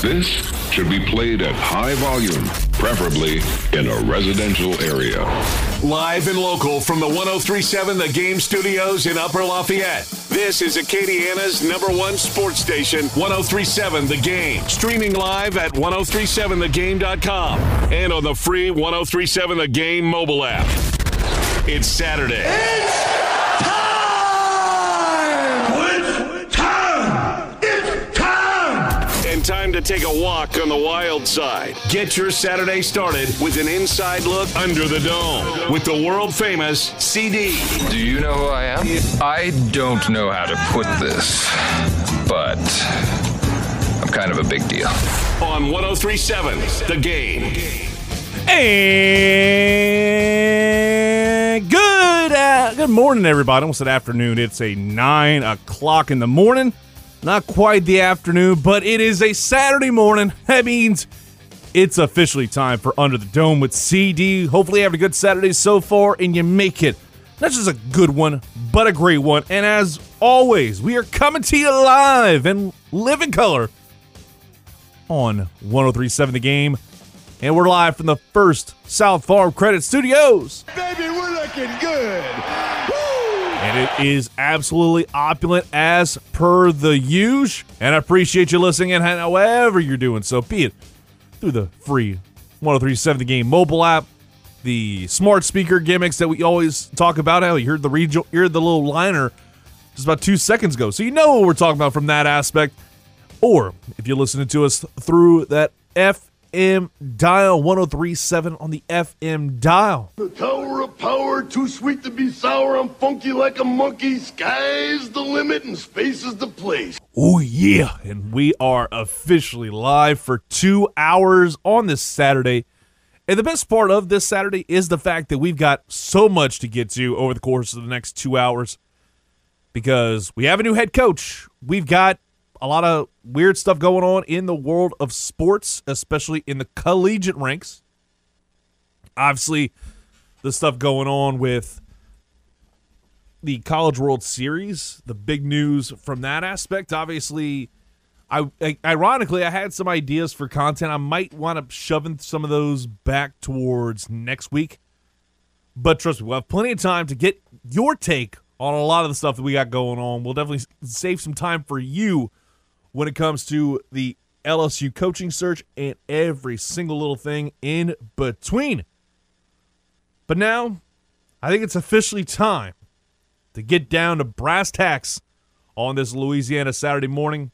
This should be played at high volume, preferably in a residential area. Live and local from the 1037 The Game Studios in Upper Lafayette. This is Acadiana's number one sports station, 1037 The Game. Streaming live at 1037thegame.com and on the free 1037 The Game mobile app. It's Saturday. It's time! It's time! It's time! And time to take a walk on the wild side. Get your Saturday started with an inside look under the dome with the world famous CD. Do you know who I am? I don't know how to put this, but I'm kind of a big deal. On 1037 The Game. And good uh, good morning, everybody. Almost an afternoon. It's a nine o'clock in the morning. Not quite the afternoon, but it is a Saturday morning. That means it's officially time for Under the Dome with CD. Hopefully, you have a good Saturday so far, and you make it not just a good one, but a great one. And as always, we are coming to you live and live in color on 1037 The Game. And we're live from the first South Farm Credit Studios. Baby, we're looking good! And it is absolutely opulent as per the use. And I appreciate you listening in however you're doing so, be it through the free 1037 The Game mobile app, the smart speaker gimmicks that we always talk about. How you heard the regional, you heard the little liner just about two seconds ago. So you know what we're talking about from that aspect. Or if you're listening to us through that FM dial 1037 on the FM dial. The tower of power, too sweet to be sour. I'm funky like a monkey. Sky's the limit and space is the place. Oh, yeah. And we are officially live for two hours on this Saturday. And the best part of this Saturday is the fact that we've got so much to get to over the course of the next two hours because we have a new head coach. We've got a lot of weird stuff going on in the world of sports, especially in the collegiate ranks. Obviously, the stuff going on with the College World Series, the big news from that aspect. Obviously, I, I ironically I had some ideas for content. I might want to shoving some of those back towards next week. But trust me, we'll have plenty of time to get your take on a lot of the stuff that we got going on. We'll definitely save some time for you when it comes to the LSU coaching search and every single little thing in between. But now, I think it's officially time to get down to brass tacks on this Louisiana Saturday morning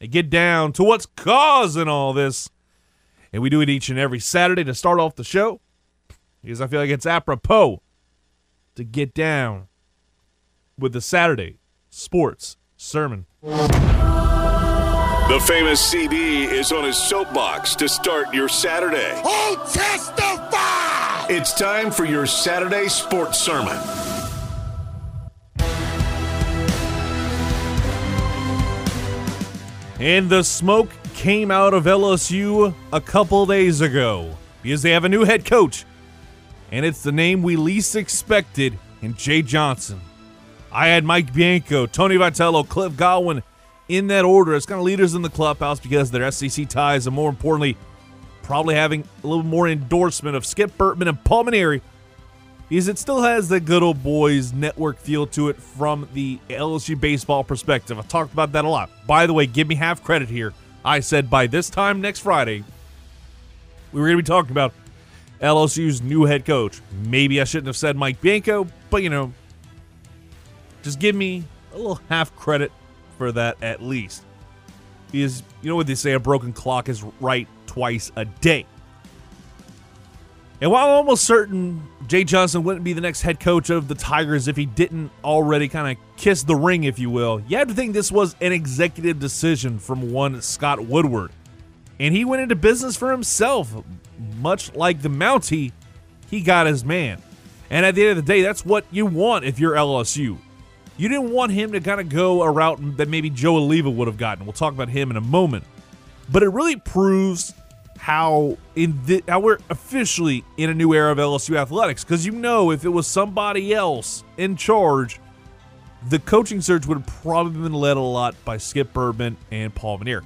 and get down to what's causing all this. And we do it each and every Saturday to start off the show because I feel like it's apropos to get down with the Saturday sports sermon. The famous CD is on his soapbox to start your Saturday. Oh, testify! It's time for your Saturday sports sermon. And the smoke came out of LSU a couple days ago because they have a new head coach. And it's the name we least expected in Jay Johnson. I had Mike Bianco, Tony Vitello, Cliff Godwin in that order as kind of leaders in the clubhouse because their SEC ties, and more importantly, probably having a little more endorsement of Skip Bertman and Paul Mainieri because it still has the good old boys network feel to it from the LSU baseball perspective. I've talked about that a lot. By the way, give me half credit here. I said by this time next Friday, we were going to be talking about LSU's new head coach. Maybe I shouldn't have said Mike Bianco, but you know, just give me a little half credit for that at least. Because you know what they say, a broken clock is right twice a day. And while I'm almost certain Jay Johnson wouldn't be the next head coach of the Tigers if he didn't already kind of kiss the ring, if you will, you have to think this was an executive decision from one Scott Woodward. And he went into business for himself, much like the Mountie, he got his man. And at the end of the day, that's what you want if you're LSU. You didn't want him to kind of go a route that maybe Joe Alleva would have gotten. We'll talk about him in a moment. But it really proves how in the, how we're officially in a new era of LSU athletics because you know if it was somebody else in charge, the coaching search would have probably been led a lot by Skip Bourbon and Paul Mainieri.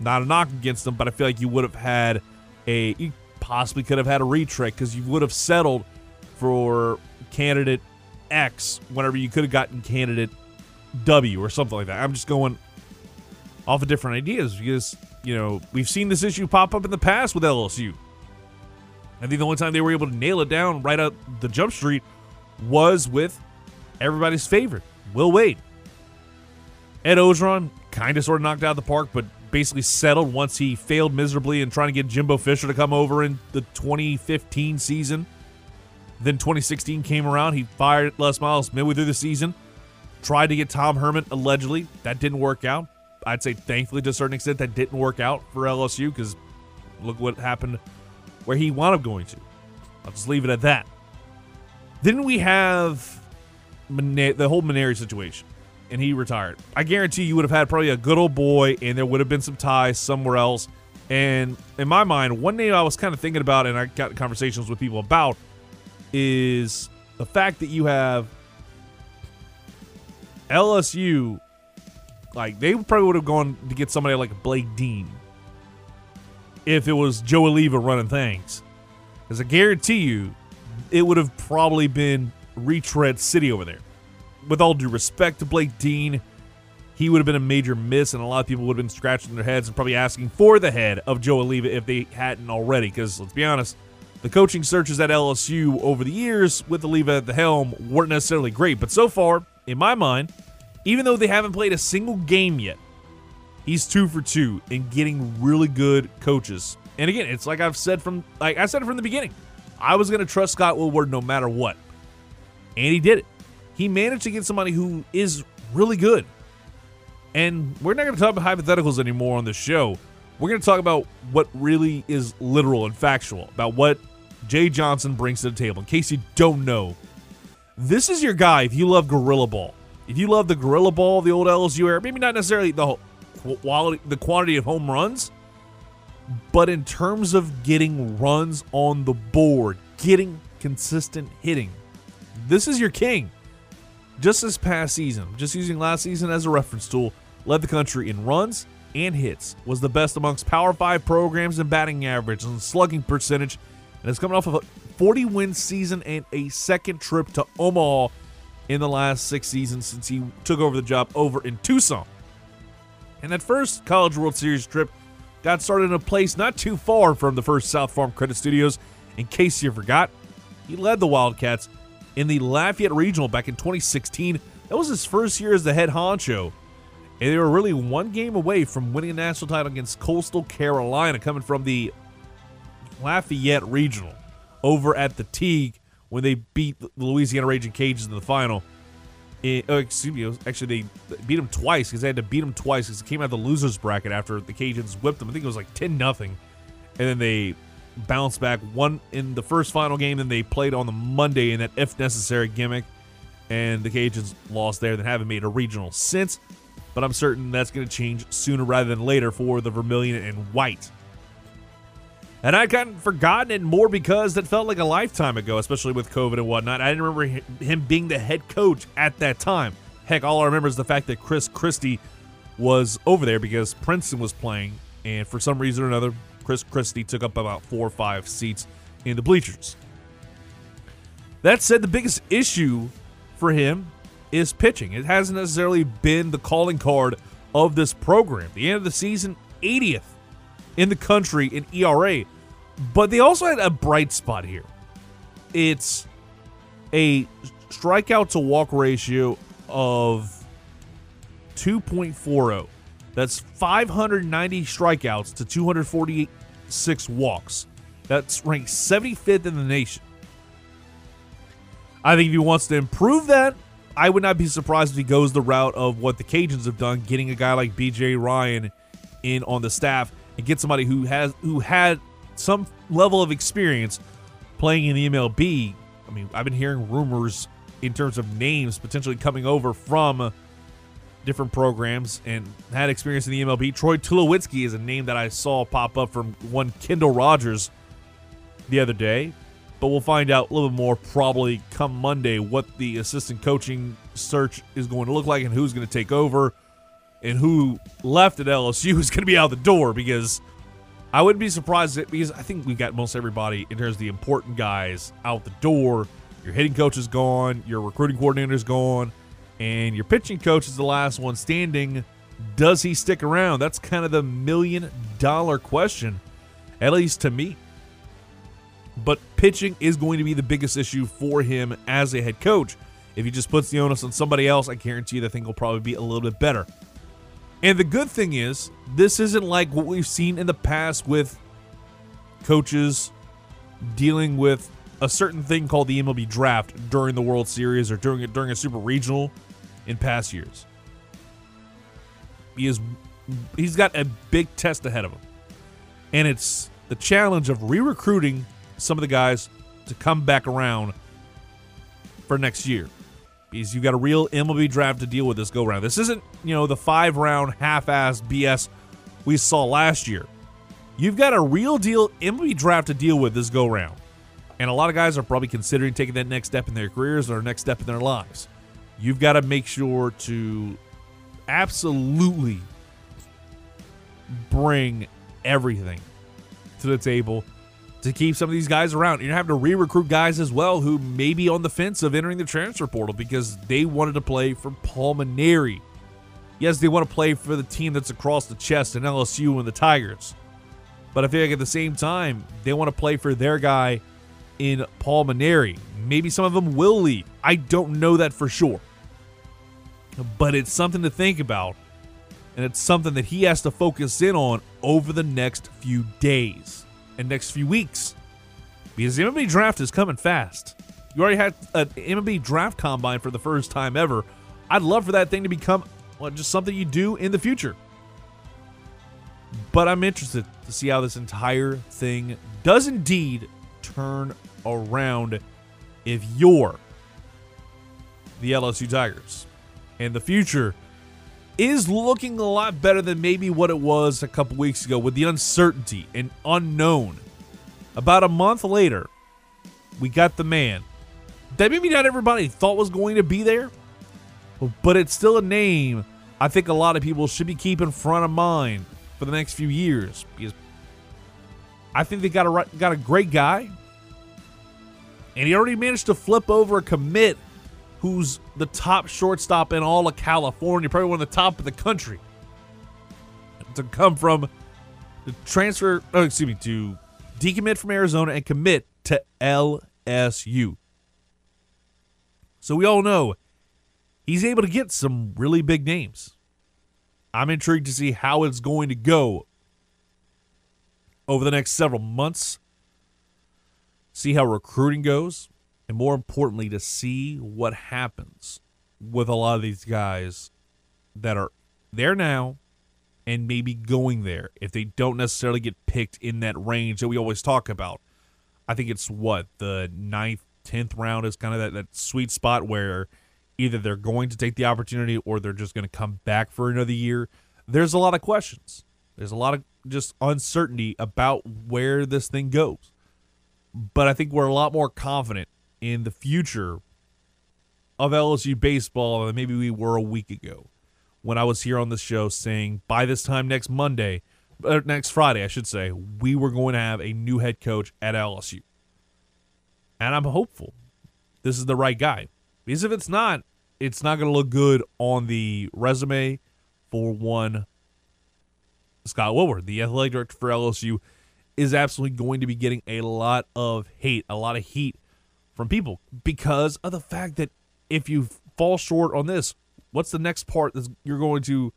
Not a knock against them, but I feel like you would have had a, you possibly could have had a retread because you would have settled for candidate X whenever you could have gotten candidate W or something like that. I'm just going off of different ideas because, you know, we've seen this issue pop up in the past with LSU. I think the only time they were able to nail it down right out the jump street was with everybody's favorite, Will Wade. Ed Orgeron kind of sort of knocked out of the park, but basically settled once he failed miserably in trying to get Jimbo Fisher to come over in the 2015 season. Then 2016 came around. He fired Les Miles midway through the season. Tried to get Tom Herman allegedly. That didn't work out. I'd say thankfully to a certain extent that didn't work out for LSU because look what happened where he wound up going to. I'll just leave it at that. Then we have the whole Mainieri situation, and he retired. I guarantee you would have had probably a good old boy, and there would have been some ties somewhere else. And in my mind, one name I was kind of thinking about, and I got conversations with people about, is the fact that you have LSU. Like they probably would have gone to get somebody like Blake Dean if it was Joe Alleva running things. Because I guarantee you, it would have probably been retread city over there. With all due respect to Blake Dean, he would have been a major miss, and a lot of people would have been scratching their heads and probably asking for the head of Joe Alleva if they hadn't already. Because let's be honest, the coaching searches at LSU over the years with Alleva at the helm weren't necessarily great. But so far, in my mind, even though they haven't played a single game yet, he's two for two in getting really good coaches. And again, it's like I've said from like I said it from the beginning. I was to trust Scott Woodward no matter what. And he did it. He managed to get somebody who is really good. And we're not to talk about hypotheticals anymore on this show. We're to talk about what really is literal and factual about what Jay Johnson brings to the table. In case you don't know, this is your guy if you love Gorilla Ball. If you love the Gorilla Ball, the old LSU era, maybe not necessarily the quality, the quantity of home runs, but in terms of getting runs on the board, getting consistent hitting, this is your king. Just this past season, just using last season as a reference tool, led the country in runs and hits, was the best amongst Power 5 programs in batting average and slugging percentage, and is coming off of a 40 win season and a second trip to Omaha in the last six seasons since he took over the job over in Tucson. And that first College World Series trip got started in a place not too far from the first South Farm Credit Studios. In case you forgot, he led the Wildcats in the Lafayette Regional back in 2016. That was his first year as the head honcho. And they were really one game away from winning a national title against Coastal Carolina, coming from the Lafayette Regional over at the Tigue when they beat the Louisiana Ragin' Cajuns in the final. It, oh, excuse me, actually they beat them twice because they had to beat them twice because it came out of the losers bracket after the Cajuns whipped them. I think it was like ten nothing, and then they bounced back one in the first final game. Then they played on the Monday in that if necessary gimmick, and the Cajuns lost there. Then haven't made a regional since, but I'm certain that's going to change sooner rather than later for the Vermilion and White. And I'd of forgotten it more because it felt like a lifetime ago, especially with COVID and whatnot. I didn't remember him being the head coach at that time. Heck, all I remember is the fact that Chris Christie was over there because Princeton was playing, and for some reason or another, Chris Christie took up about four or five seats in the bleachers. That said, the biggest issue for him is pitching. It hasn't necessarily been the calling card of this program. The end of the season, 80th in the country in ERA. But they also had a bright spot here. It's a strikeout to walk ratio of 2.40. That's 590 strikeouts to 246 walks. That's ranked 75th in the nation. I think if he wants to improve that, I would not be surprised if he goes the route of what the Cajuns have done, getting a guy like BJ Ryan in on the staff and get somebody who has who had some level of experience playing in the MLB. I mean, I've been hearing rumors in terms of names potentially coming over from different programs and had experience in the MLB. Troy Tulowitzki is a name that I saw pop up from one Kendall Rogers the other day. But we'll find out a little bit more probably come Monday what the assistant coaching search is going to look like and who's going to take over and who left at LSU is going to be out the door because I wouldn't be surprised because I think we got most everybody in terms of the important guys out the door. Your hitting coach is gone, your recruiting coordinator is gone, and your pitching coach is the last one standing. Does he stick around? That's kind of the million dollar question, at least to me. But pitching is going to be the biggest issue for him as a head coach. If he just puts the onus on somebody else, I guarantee you the thing will probably be a little bit better. And the good thing is, this isn't like what we've seen in the past with coaches dealing with a certain thing called the MLB draft during the World Series or during during a Super Regional in past years. He is he's got a big test ahead of him. And it's the challenge of re-recruiting some of the guys to come back around for next year. You've got a real MLB draft to deal with this go round. This isn't, you know, the five round half ass BS we saw last year. You've got a real deal MLB draft to deal with this go round. And a lot of guys are probably considering taking that next step in their careers or next step in their lives. You've got to make sure to absolutely bring everything to the table to keep some of these guys around. You're have to re-recruit guys as well who may be on the fence of entering the transfer portal because they wanted to play for Paul Mainieri. Yes, they want to play for the team that's across the chest in LSU and the Tigers. But I feel like at the same time, they want to play for their guy in Paul Mainieri. Maybe some of them will leave. I don't know that for sure. But it's something to think about. And it's something that he has to focus in on over the next few days and next few weeks. Because the MLB draft is coming fast. You already had an MLB draft combine for the first time ever. I'd love for that thing to become well, just something you do in the future. But I'm interested to see how this entire thing does indeed turn around if you're the LSU Tigers. And the future is looking a lot better than maybe what it was a couple weeks ago with the uncertainty and unknown. About a month later, we got the man that maybe not everybody thought was going to be there, but it's still a name I think a lot of people should be keeping front of mind for the next few years because I think they got a got a great guy, and he already managed to flip over a commit who's the top shortstop in all of California, probably one of the top of the country, to come from the transfer, oh, excuse me, to decommit from Arizona and commit to LSU. So we all know he's able to get some really big names. I'm intrigued to see how it's going to go over the next several months. See how recruiting goes and more importantly, to see what happens with a lot of these guys that are there now and maybe going there if they don't necessarily get picked in that range that we always talk about. I think it's what the ninth, tenth round is kind of that, that sweet spot where either they're going to take the opportunity or they're just going to come back for another year. There's a lot of questions. There's a lot of just uncertainty about where this thing goes. But I think we're a lot more confident in the future of LSU baseball than maybe we were a week ago when I was here on the show saying by this time next Monday, or uh, next Friday, I should say, we were going to have a new head coach at LSU. And I'm hopeful this is the right guy. Because if it's not, it's not going to look good on the resume for one. Scott Woodward, the athletic director for LSU, is absolutely going to be getting a lot of hate, a lot of heat from people because of the fact that if you fall short on this, what's the next part that you're going to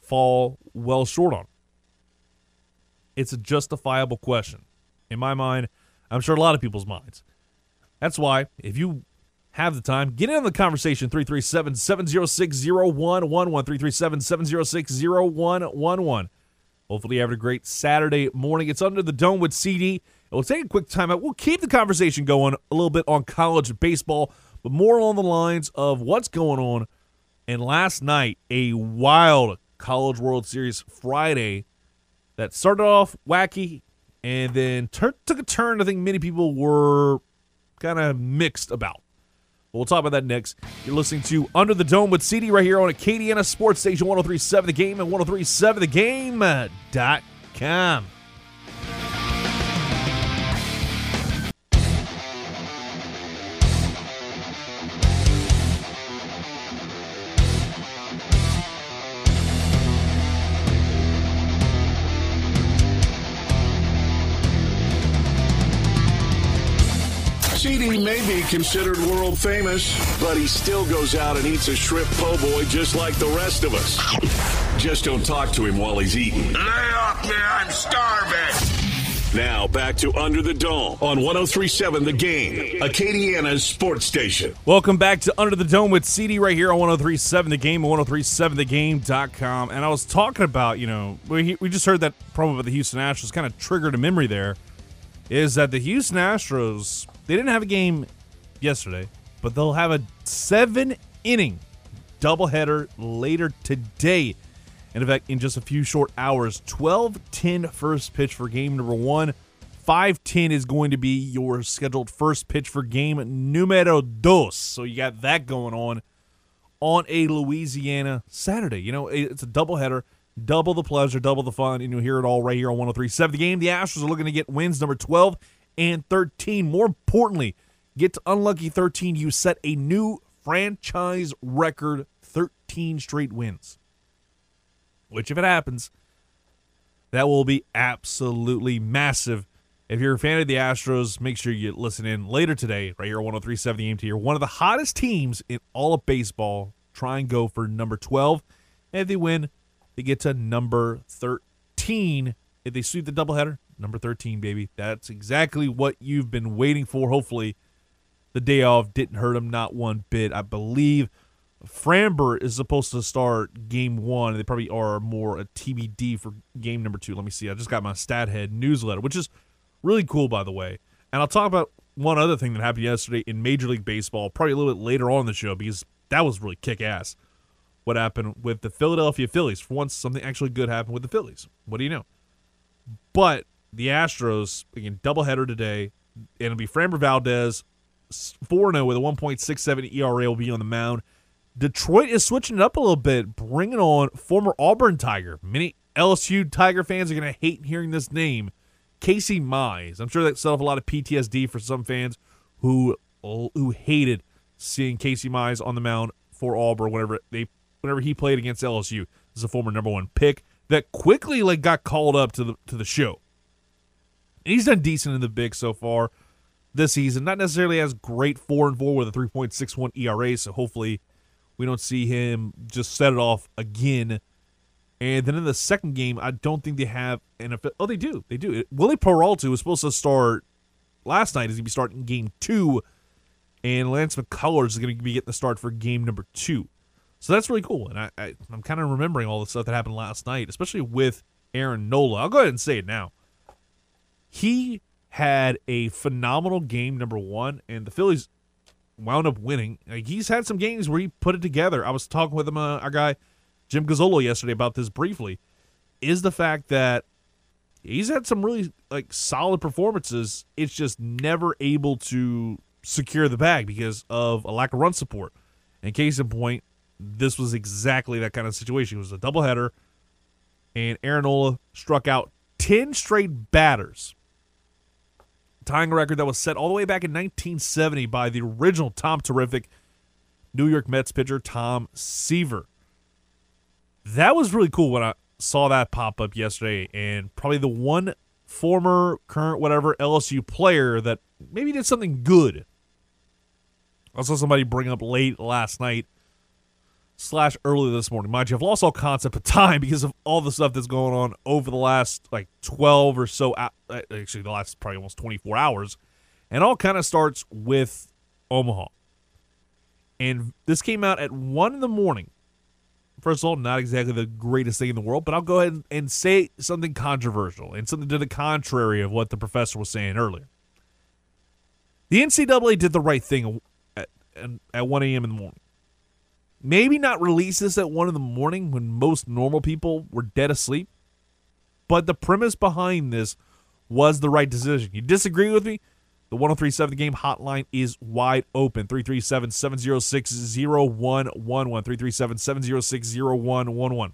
fall well short on? It's a justifiable question. In my mind, I'm sure a lot of people's minds. That's why, if you have the time, get in on the conversation 337 706 0111. 337 706 0111. Hopefully, you have a great Saturday morning. It's Under the Dome with CD. We'll take a quick timeout. We'll keep the conversation going a little bit on college baseball, but more along the lines of what's going on. And last night, a wild College World Series Friday that started off wacky and then took a turn I think many people were kind of mixed about. We'll talk about that next. You're listening to Under the Dome with CD right here on Acadiana Sports Station 1037 The Game and 1037thegame.com. be considered world famous, but he still goes out and eats a shrimp po' boy just like the rest of us. Just don't talk to him while he's eating. Lay off me, I'm starving. Now back to Under the Dome on 1037 The Game, Acadiana's sports station. Welcome back to Under the Dome with CD right here on 1037 The Game and 1037thegame.com. And I was talking about, you know, we, we just heard that promo about the Houston Astros kind of triggered a memory there. Is that the Houston Astros, they didn't have a game yesterday, but they'll have a seven inning doubleheader later today. And in fact, in just a few short hours, 12 10 first pitch for game number one. 5 10 is going to be your scheduled first pitch for game numero dos. So you got that going on on a Louisiana Saturday. You know, it's a doubleheader, double the pleasure, double the fun, and you'll hear it all right here on 1037 The game. The Astros are looking to get wins number 12 and 13. More importantly, get to unlucky 13. You set a new franchise record 13 straight wins which if it happens, that will be absolutely massive. If you're a fan of the Astros, make sure you listen in later today, right here on 1037 The to hear one of the hottest teams in all of baseball try and go for number 12. And if they win, they get to number 13. If they sweep the doubleheader, number 13, baby. That's exactly what you've been waiting for. Hopefully, the day off didn't hurt them not one bit. I believe Framber is supposed to start game one. They probably are more a TBD for game number two. Let me see. I just got my Stathead newsletter, which is really cool, by the way. And I'll talk about one other thing that happened yesterday in Major League Baseball, probably a little bit later on the show, because that was really kick ass. What happened with the Philadelphia Phillies? For once, something actually good happened with the Phillies. What do you know? But the Astros, again, doubleheader today, and it'll be Framber Valdez, 4 0 with a 1.67 ERA will be on the mound. Detroit is switching it up a little bit, bringing on former Auburn Tiger. Many LSU Tiger fans are going to hate hearing this name, Casey Mize. I'm sure that set off a lot of PTSD for some fans who who hated seeing Casey Mize on the mound for Auburn whenever they whenever he played against LSU. This is a former number one pick that quickly like got called up to the to the show. And he's done decent in the big so far this season. Not necessarily as great four and four with a 3.61 ERA. So hopefully we don't see him just set it off again. And then in the second game, I don't think they have an Oh, they do. They do. Wily Peralta was supposed to start last night. Is to be starting game two, and Lance McCullers is going to be getting the start for game number two. So that's really cool. And I, I I'm kind of remembering all the stuff that happened last night, especially with Aaron Nola. I'll go ahead and say it now. He had a phenomenal game number one, and the Phillies wound up winning. Like, he's had some games where he put it together. I was talking with him, uh, our guy Jim Gazzolo yesterday about this briefly. Is the fact that he's had some really like solid performances. It's just never able to secure the bag because of a lack of run support. And case in point, this was exactly that kind of situation. It was a doubleheader, and Aaron Nola struck out ten straight batters tying a record that was set all the way back in 1970 by the original Tom Terrific New York Mets pitcher Tom Seaver. That was really cool when I saw that pop up yesterday, and probably the one former, current, whatever LSU player that maybe did something good. I saw somebody bring up late last night slash early this morning. Mind you, I've lost all concept of time because of all the stuff that's going on over the last like 12 or so, uh, actually the last probably almost 24 hours. And all kind of starts with Omaha. And this came out at 1 in the morning. First of all, not exactly the greatest thing in the world, but I'll go ahead and say something controversial and something to the contrary of what the professor was saying earlier. The NCAA did the right thing at, at 1 a.m. in the morning Maybe not release this at one in the morning when most normal people were dead asleep. But the premise behind this was the right decision. You disagree with me? The 1037 game hotline is wide open. 337 706 0111. 337 706 0111.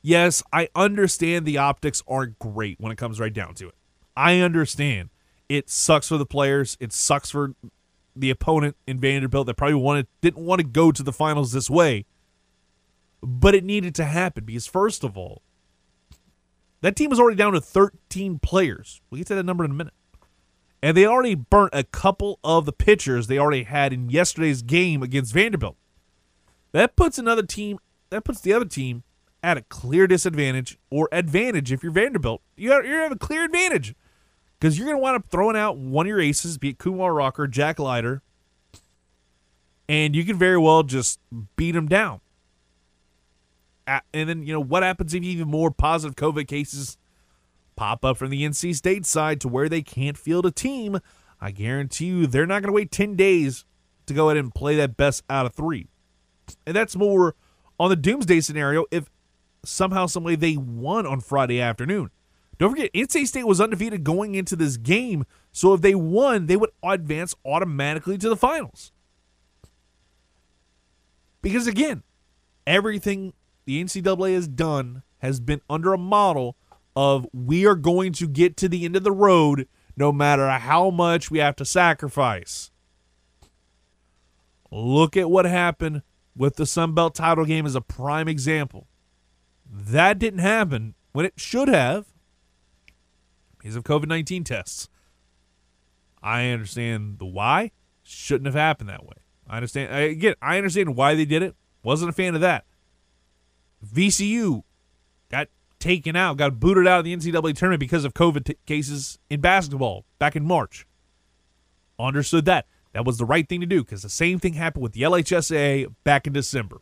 Yes, I understand the optics aren't great when it comes right down to it. I understand. It sucks for the players. It sucks for the opponent in Vanderbilt that probably wanted didn't want to go to the finals this way. But it needed to happen because first of all, that team was already down to 13 players. We'll get to that number in a minute. And they already burnt a couple of the pitchers they already had in yesterday's game against Vanderbilt. That puts another team that puts the other team at a clear disadvantage or advantage if you're Vanderbilt. You you have a clear advantage because you're going to wind up throwing out one of your aces, be it Kumar Rocker, Jack Leiter, and you can very well just beat them down. And then, you know, what happens if even more positive COVID cases pop up from the NC State side to where they can't field a team? I guarantee you they're not going to wait 10 days to go ahead and play that best out of three. And that's more on the doomsday scenario if somehow, someway they won on Friday afternoon. Don't forget, NC State was undefeated going into this game, so if they won, they would advance automatically to the finals. Because again, everything the NCAA has done has been under a model of we are going to get to the end of the road no matter how much we have to sacrifice. Look at what happened with the Sun Belt title game as a prime example. That didn't happen when it should have because of COVID 19 tests. I understand the why. Shouldn't have happened that way. I understand. I, Again, I understand why they did it. Wasn't a fan of that. VCU got taken out, got booted out of the NCAA tournament because of COVID t- cases in basketball back in March. Understood that. That was the right thing to do because the same thing happened with the LHSA back in December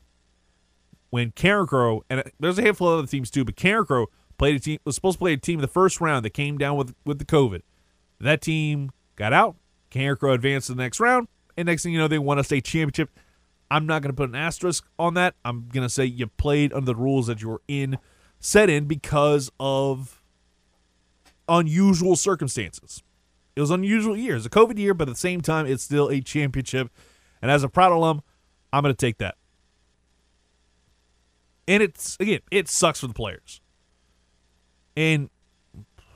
when Carencro and there's a handful of other teams too, but Carencro played a team was supposed to play a team in the first round that came down with with the COVID. That team got out. Carencro advanced to the next round, and next thing you know, they won a state championship. I'm not going to put an asterisk on that. I'm going to say you played under the rules that you were in, set in because of unusual circumstances. It was unusual year. It's a COVID year, but at the same time, it's still a championship. And as a proud alum, I'm going to take that. And it's again, it sucks for the players. And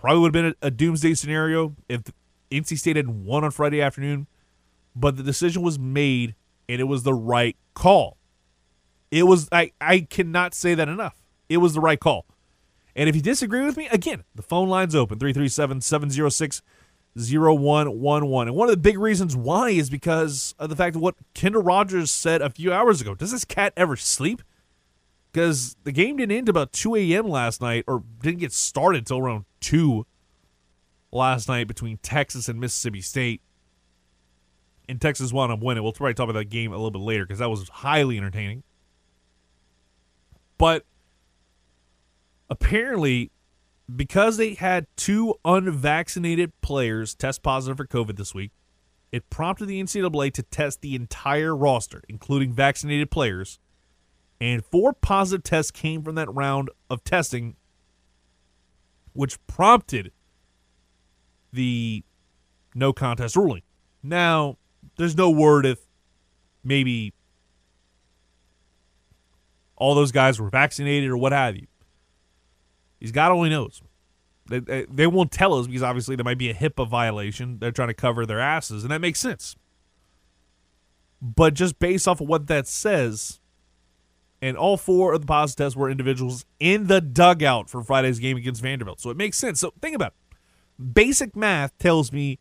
probably would have been a, a doomsday scenario if NC State had won on Friday afternoon, but the decision was made and it was the right call. It was I I cannot say that enough. It was the right call. And if you disagree with me, again, the phone line's open 337 706 0111. And one of the big reasons why is because of the fact of what Kendall Rogers said a few hours ago. Does this cat ever sleep? Because the game didn't end about 2 a.m. last night, or didn't get started until around 2 last night between Texas and Mississippi State. And Texas wound up winning. We'll probably talk about that game a little bit later because that was highly entertaining. But apparently, because they had two unvaccinated players test positive for COVID this week, it prompted the NCAA to test the entire roster, including vaccinated players, and four positive tests came from that round of testing, which prompted the no contest ruling. Now, there's no word if maybe all those guys were vaccinated or what have you. He's God only knows. They, they, they won't tell us because obviously there might be a HIPAA violation. They're trying to cover their asses, and that makes sense. But just based off of what that says, and all four of the positive tests were individuals in the dugout for Friday's game against Vanderbilt. So it makes sense. So think about it. Basic math tells me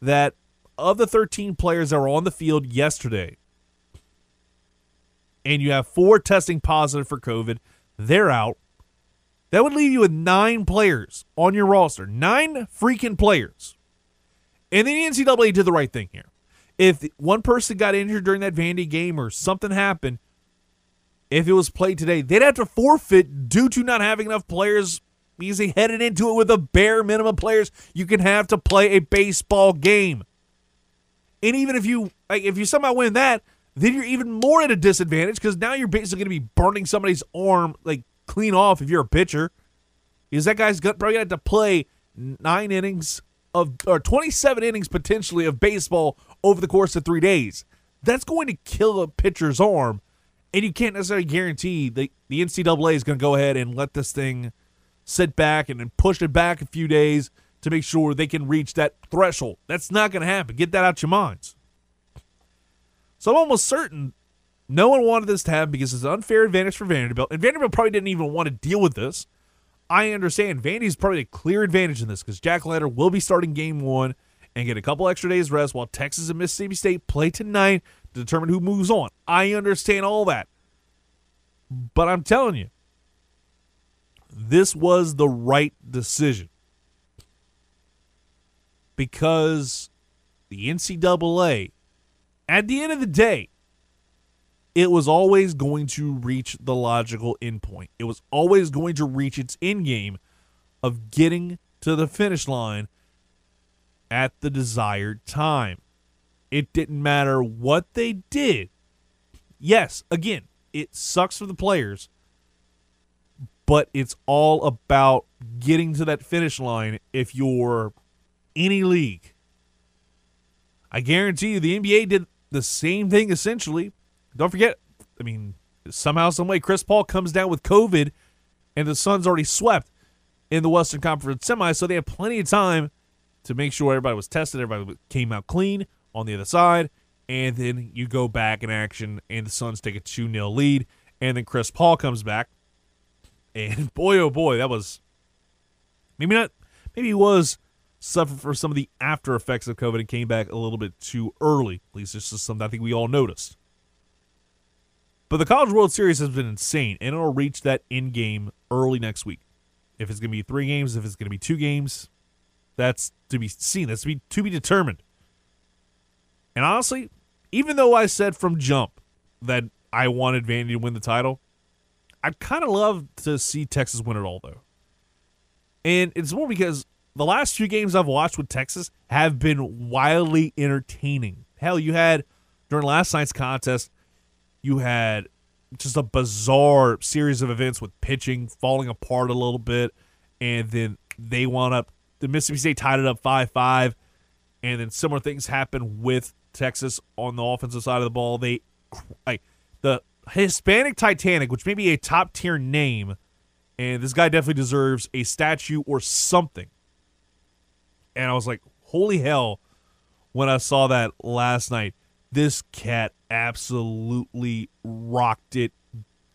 that of the 13 players that were on the field yesterday, and you have four testing positive for COVID, they're out. That would leave you with nine players on your roster. Nine freaking players. And the NCAA did the right thing here. If one person got injured during that Vandy game or something happened, if it was played today, they'd have to forfeit due to not having enough players they headed into it with a bare minimum players you can have to play a baseball game. And even if you like, if you somehow win that, then you're even more at a disadvantage because now you're basically going to be burning somebody's arm like clean off if you're a pitcher. Is that guy's got, probably going to have to play nine innings of or 27 innings potentially of baseball over the course of three days. That's going to kill a pitcher's arm, and you can't necessarily guarantee that the NCAA is going to go ahead and let this thing sit back and then push it back a few days to make sure they can reach that threshold. That's not going to happen. Get that out your minds. So I'm almost certain no one wanted this to happen because it's an unfair advantage for Vanderbilt, and Vanderbilt probably didn't even want to deal with this. I understand Vandy's probably a clear advantage in this because Jack Leiter will be starting game one and get a couple extra days rest while Texas and Mississippi State play tonight to determine who moves on. I understand all that. But I'm telling you, this was the right decision. Because the NCAA, at the end of the day, it was always going to reach the logical endpoint. It was always going to reach its end game of getting to the finish line at the desired time. It didn't matter what they did. Yes, again, it sucks for the players, but it's all about getting to that finish line if you're any league. I guarantee you the NBA did the same thing essentially. Don't forget, I mean, somehow, some way, Chris Paul comes down with COVID, and the Suns already swept in the Western Conference semi, so they had plenty of time to make sure everybody was tested, everybody came out clean on the other side, and then you go back in action, and the Suns take a 2 0 lead, and then Chris Paul comes back. And boy, oh boy, that was maybe not, maybe he was suffering for some of the after effects of COVID and came back a little bit too early. At least this is something I think we all noticed. But the College World Series has been insane, and it'll reach that end game early next week. If it's going to be three games, if it's going to be two games, that's to be seen. That's to be to be determined. And honestly, even though I said from jump that I wanted Vandy to win the title, I'd kind of love to see Texas win it all, though. And it's more because the last few games I've watched with Texas have been wildly entertaining. Hell, you had during last night's contest, you had just a bizarre series of events with pitching falling apart a little bit, and then they wound up the Mississippi State tied it up five five, and then similar things happened with Texas on the offensive side of the ball. They like the Hispanic Titanic, which may be a top tier name, and this guy definitely deserves a statue or something. And I was like, holy hell, when I saw that last night. This cat absolutely rocked it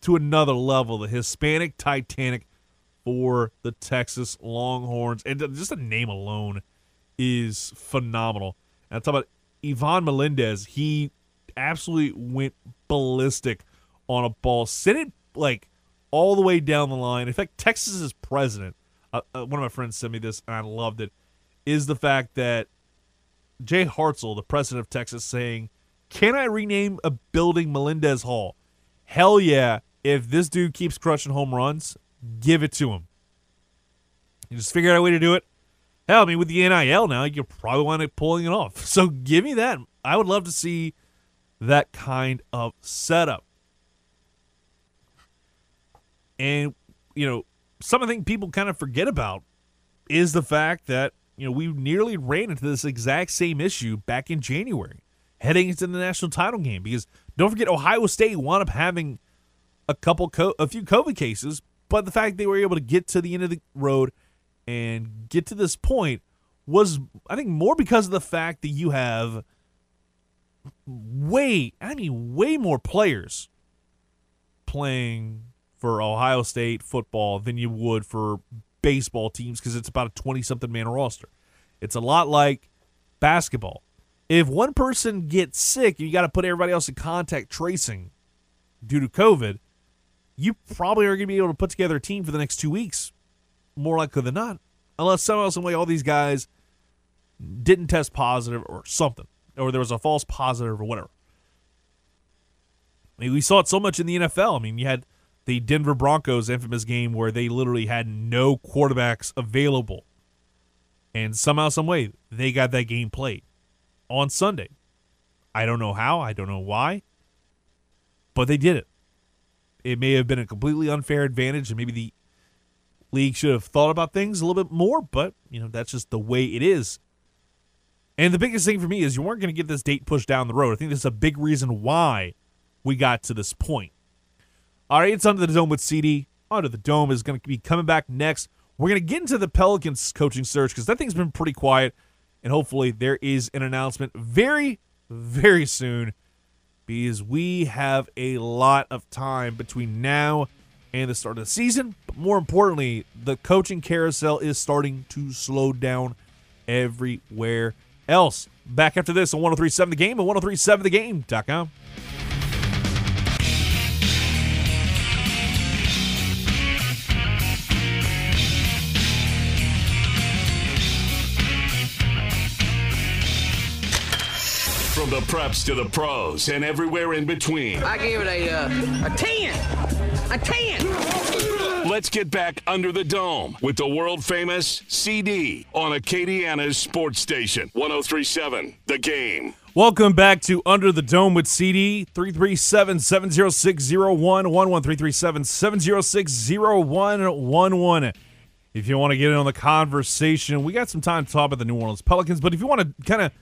to another level. The Hispanic Titanic for the Texas Longhorns. And just the name alone is phenomenal. And I talk about Ivan Melendez. He absolutely went ballistic on a ball, sent it like all the way down the line. In fact, Texas's president, uh, uh, one of my friends sent me this, and I loved it, is the fact that Jay Hartzell, the president of Texas, saying can I rename a building Melendez Hall? Hell yeah. If this dude keeps crushing home runs, give it to him. You just figure out a way to do it. Hell, I mean, with the NIL now, you probably want to pulling it off. So give me that. I would love to see that kind of setup. And, you know, something people kind of forget about is the fact that, you know, we nearly ran into this exact same issue back in January heading into the national title game because don't forget Ohio State wound up having a couple co- a few COVID cases, but the fact they were able to get to the end of the road and get to this point was I think more because of the fact that you have way I mean way more players playing for Ohio State football than you would for baseball teams because it's about a 20 something man roster. It's a lot like basketball if one person gets sick, you got to put everybody else in contact tracing due to COVID. You probably are going to be able to put together a team for the next two weeks, more likely than not, unless somehow, some way, all these guys didn't test positive or something, or there was a false positive or whatever. I mean, we saw it so much in the NFL. I mean, you had the Denver Broncos infamous game where they literally had no quarterbacks available, and somehow, some way, they got that game played on Sunday. I don't know how, I don't know why, but they did it. It may have been a completely unfair advantage, and maybe the league should have thought about things a little bit more, but you know that's just the way it is And the biggest thing for me is you weren't going to get this date pushed down the road. I think that's a big reason why we got to this point. All right, it's Under the Dome with CD. Under the Dome is going to be coming back next. We're going to get into the Pelicans coaching search because that thing's been pretty quiet. And hopefully there is an announcement very, very soon because we have a lot of time between now and the start of the season. But more importantly, the coaching carousel is starting to slow down everywhere else. Back after this on 1037 The Game and 1037thegame.com. the preps to the pros and everywhere in between. I give it a uh, a ten, a ten. Let's get back under the dome with the world famous CD on Acadiana's sports station 1037 The Game. Welcome back to Under the Dome with CD 337 706 0111 337 706 0111. If you want to get in on the conversation, we got some time to talk about the New Orleans Pelicans, but if you want to kind of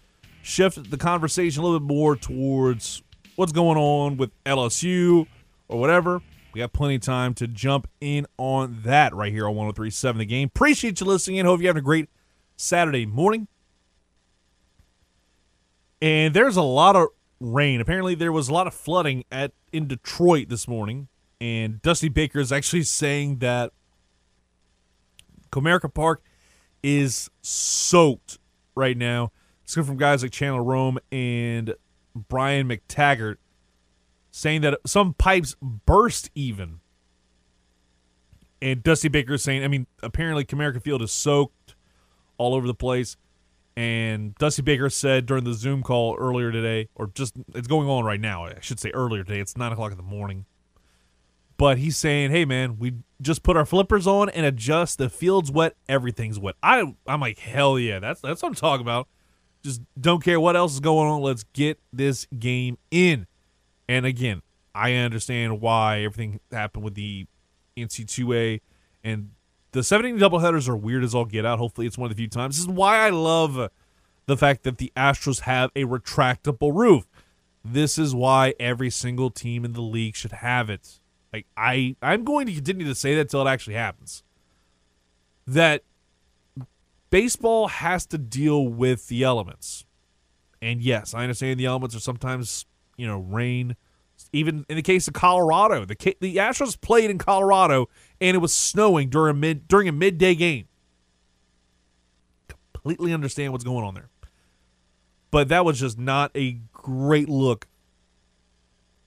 shift the conversation a little bit more towards what's going on with LSU or whatever, we got plenty of time to jump in on that right here on 1037 The Game. Appreciate you listening in. Hope you're having a great Saturday morning. And there's a lot of rain. Apparently, there was a lot of flooding at in Detroit this morning. And Dusty Baker is actually saying that Comerica Park is soaked right now. It's coming from guys like Chandler Rome and Brian McTaggart saying that some pipes burst even. And Dusty Baker saying, I mean, apparently Comerica Field is soaked all over the place. And Dusty Baker said during the Zoom call earlier today, or just it's going on right now. I should say earlier today. It's nine o'clock in the morning. But he's saying, "Hey man, we just put our flippers on and adjust. The field's wet, everything's wet." I I'm like, hell yeah, that's that's what I'm talking about. Just don't care what else is going on. Let's get this game in. And again, I understand why everything happened with the NC2A and the 17 doubleheaders are weird as all get out. Hopefully, it's one of the few times. This is why I love the fact that the Astros have a retractable roof. This is why every single team in the league should have it. Like I, I'm going to continue to say that till it actually happens. That baseball has to deal with the elements, and yes, I understand the elements are sometimes you know rain. Even in the case of Colorado, the the Astros played in Colorado and it was snowing during mid during a midday game. Completely understand what's going on there. But that was just not a great look.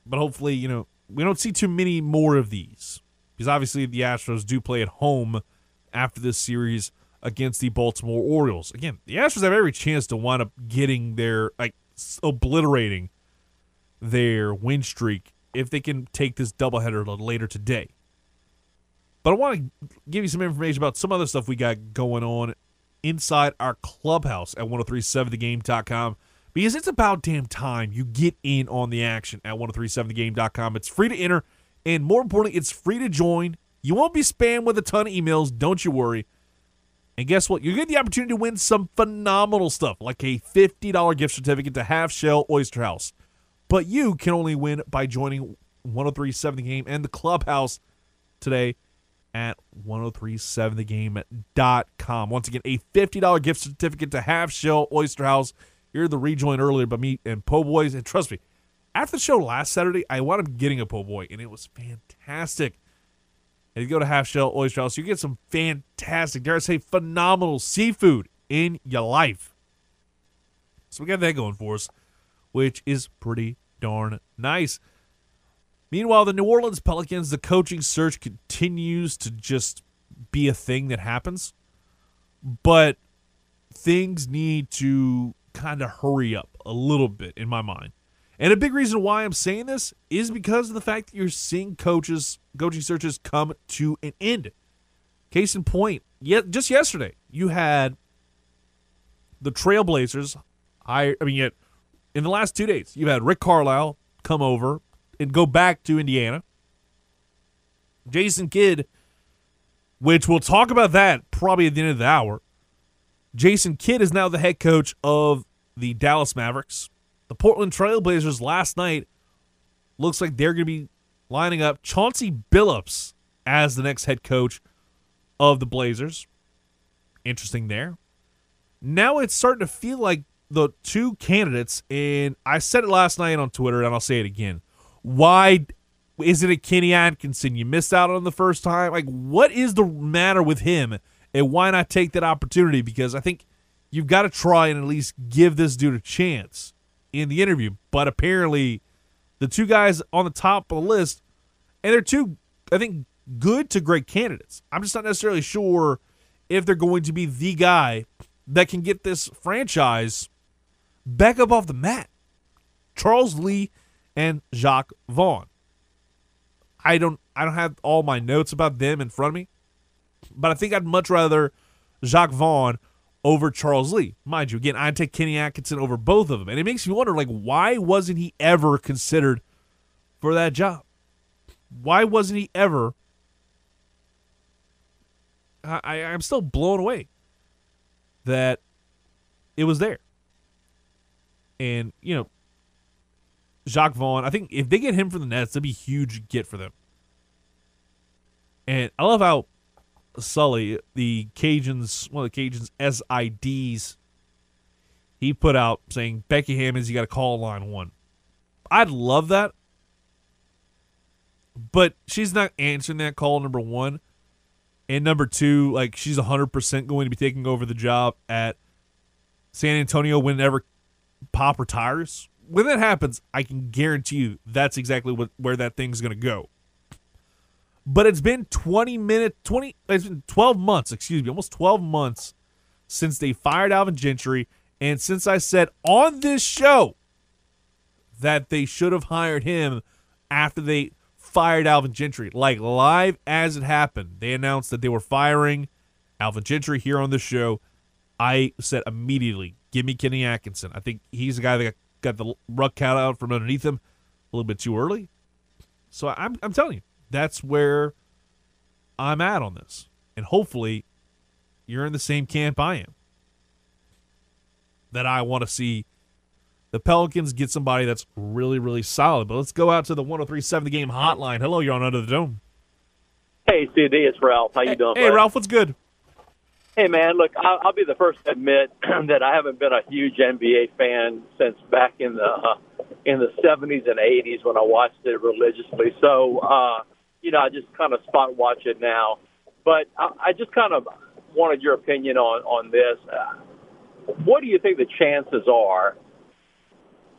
But hopefully, you know, we don't see too many more of these. Because obviously the Astros do play at home after this series against the Baltimore Orioles. Again, the Astros have every chance to wind up getting their like obliterating their win streak if they can take this doubleheader later today. But I want to give you some information about some other stuff we got going on inside our clubhouse at 1037thegame.com because it's about damn time you get in on the action at 1037thegame.com. It's free to enter, and more importantly, it's free to join. You won't be spammed with a ton of emails, don't you worry. And guess what? You get the opportunity to win some phenomenal stuff, like a $50 gift certificate to Half Shell Oyster House. But you can only win by joining 1037 The Game and the clubhouse today at 1037thegame.com. Once again, a $50 gift certificate to Half Shell Oyster House. You're the rejoin earlier by me and Po' Boys. And trust me, after the show last Saturday, I wound up getting a Po' Boy, and it was fantastic. And you go to Half Shell Oyster House, you get some fantastic, dare I say, phenomenal seafood in your life. So we got that going for us, which is pretty darn nice. Meanwhile, the New Orleans Pelicans, the coaching search continues to just be a thing that happens. But things need to kind of hurry up a little bit in my mind. And a big reason why I'm saying this is because of the fact that you're seeing coaches, coaching searches come to an end. Case in point, yet just yesterday, you had the Trailblazers. I, I mean, yet in the last two days, you've had Rick Carlisle come over and go back to Indiana. Jason Kidd, which we'll talk about that probably at the end of the hour. Jason Kidd is now the head coach of the Dallas Mavericks. The Portland Trailblazers last night looks like they're going to be lining up Chauncey Billups as the next head coach of the Blazers. Interesting there. Now it's starting to feel like the two candidates, and I said it last night on Twitter, and I'll say it again. Why isn't it Kenny Atkinson? You missed out on the first time. Like, what is the matter with him, and why not take that opportunity? Because I think you've got to try and at least give this dude a chance in the interview. But apparently, the two guys on the top of the list, and they're two, I think, good to great candidates. I'm just not necessarily sure if they're going to be the guy that can get this franchise back up off the mat. Charles Lee and Jacque Vaughn. I don't I don't have all my notes about them in front of me, but I think I'd much rather Jacque Vaughn over Charles Lee. Mind you, again, I'd take Kenny Atkinson over both of them. And it makes me wonder, like, why wasn't he ever considered for that job? Why wasn't he ever? I, I I'm still blown away that it was there. And, you know, Jacque Vaughn, I think if they get him for the Nets, that'd be a huge get for them. And I love how Sully, the Cajuns, one of the Cajuns' SIDs, he put out saying Becky Hammonds, you got to call line one. I'd love that, but she's not answering that call. Number one, and number two, like she's hundred percent going to be taking over the job at San Antonio whenever Pop retires. When that happens, I can guarantee you that's exactly what where that thing's going to go but it's been 20 minutes 20 it's been 12 months excuse me almost 12 months since they fired alvin gentry and since i said on this show that they should have hired him after they fired alvin gentry. Like live as it happened they announced that they were firing alvin gentry here on the show. I said immediately give me kenny atkinson. I think he's the guy that got, the rug cut out from underneath him a little bit too early. So i'm, I'm telling you that's where I'm at on this. And hopefully you're in the same camp I am. That I want to see the Pelicans get somebody that's really, really solid. But let's go out to the 1037 the game hotline. Hello, you're on Under the Dome. Hey, CD, it's Ralph. How you doing? Hey, Ralph, what's good? Hey, man. Look, I'll, I'll be the first to admit that I haven't been a huge NBA fan since back in the uh, in the 70s and 80s when I watched it religiously. So, uh, you know, I just kind of spot watch it now. But I, I just kind of wanted your opinion on on this. What do you think the chances are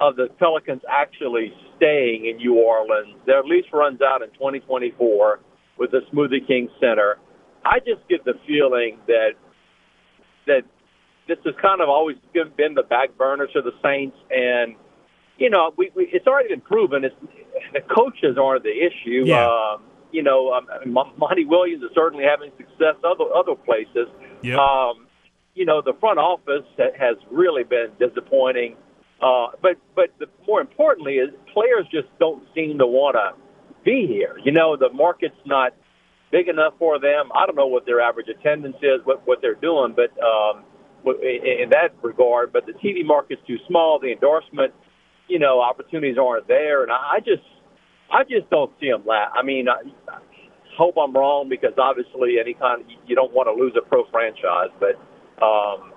of the Pelicans actually staying in New Orleans? Their lease runs out in 2024 with the Smoothie King Center. I just get the feeling that that this has kind of always been the back burner to the Saints, and you know, we, we it's already been proven. It's the coaches aren't the issue. Yeah. Um, you know, um, Monty Williams is certainly having success other other places. Yep. Um, you know, the front office has really been disappointing. Uh, but but the, more importantly is players just don't seem to want to be here. You know, the market's not big enough for them. I don't know what their average attendance is, what what they're doing, but um, in that regard. But the TV market's too small. The endorsement, you know, opportunities aren't there, and I just I just don't see them last. I mean, I, I hope I'm wrong because obviously, any kind of, you don't want to lose a pro franchise, but um,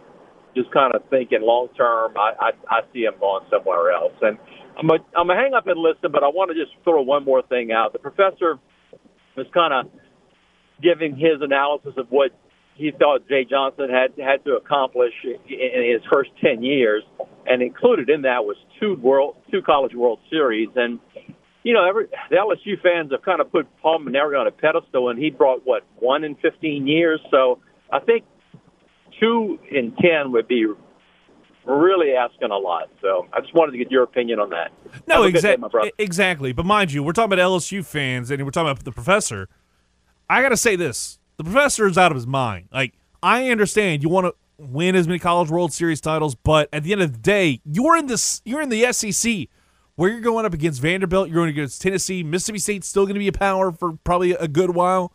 just kind of thinking long term, I, I I see them going somewhere else. And I'm a, I'm hang up and listen, but I want to just throw one more thing out. The professor was kind of giving his analysis of what he thought Jay Johnson had had to accomplish in his first ten years, and included in that was two world two college World Series and you know, every the LSU fans have kind of put Paul Mainieri on a pedestal, and he brought what one in fifteen years. So I think two in ten would be really asking a lot. So I just wanted to get your opinion on that. No, exactly, exactly. But mind you, we're talking about LSU fans, and we're talking about the professor. I got to say this: the professor is out of his mind. Like I understand you want to win as many College World Series titles, but at the end of the day, you're in this. You're in the SEC where you're going up against Vanderbilt, you're going against Tennessee, Mississippi State's still going to be a power for probably a good while.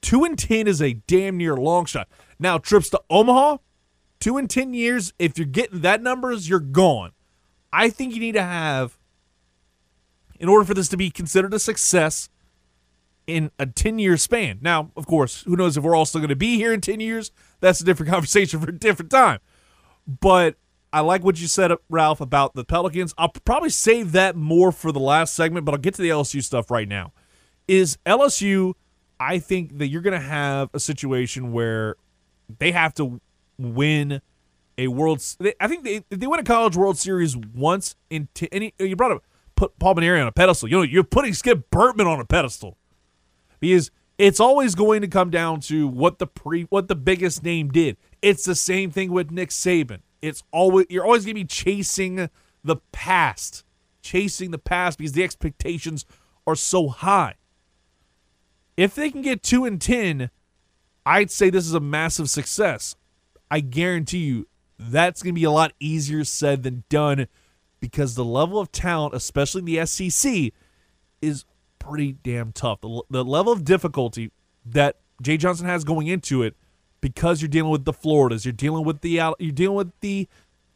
Two and ten is a damn near long shot. Now trips to Omaha, two and 10 years, if you're getting that numbers, you're gone. I think you need to have, in order for this to be considered a success, in a 10 year span. Now, of course, who knows if we're all still going to be here in 10 years? That's a different conversation for a different time. But I like what you said, Ralph, about the Pelicans. I'll probably save that more for the last segment, but I'll get to the LSU stuff right now. Is LSU, I think that you're going to have a situation where they have to win a world. I think they they win a college World Series once in t- any. You brought up put Paul Mainieri on a pedestal. You know, you're putting Skip Bertman on a pedestal because it's always going to come down to what the pre what the biggest name did. It's the same thing with Nick Saban. It's always you're always going to be chasing the past, chasing the past because the expectations are so high. If they can get 2 and 10, I'd say this is a massive success. I guarantee you that's going to be a lot easier said than done because the level of talent, especially in the SEC, is pretty damn tough. The, the level of difficulty that Jay Johnson has going into it, because you're dealing with the Floridas, you're dealing with the you're dealing with the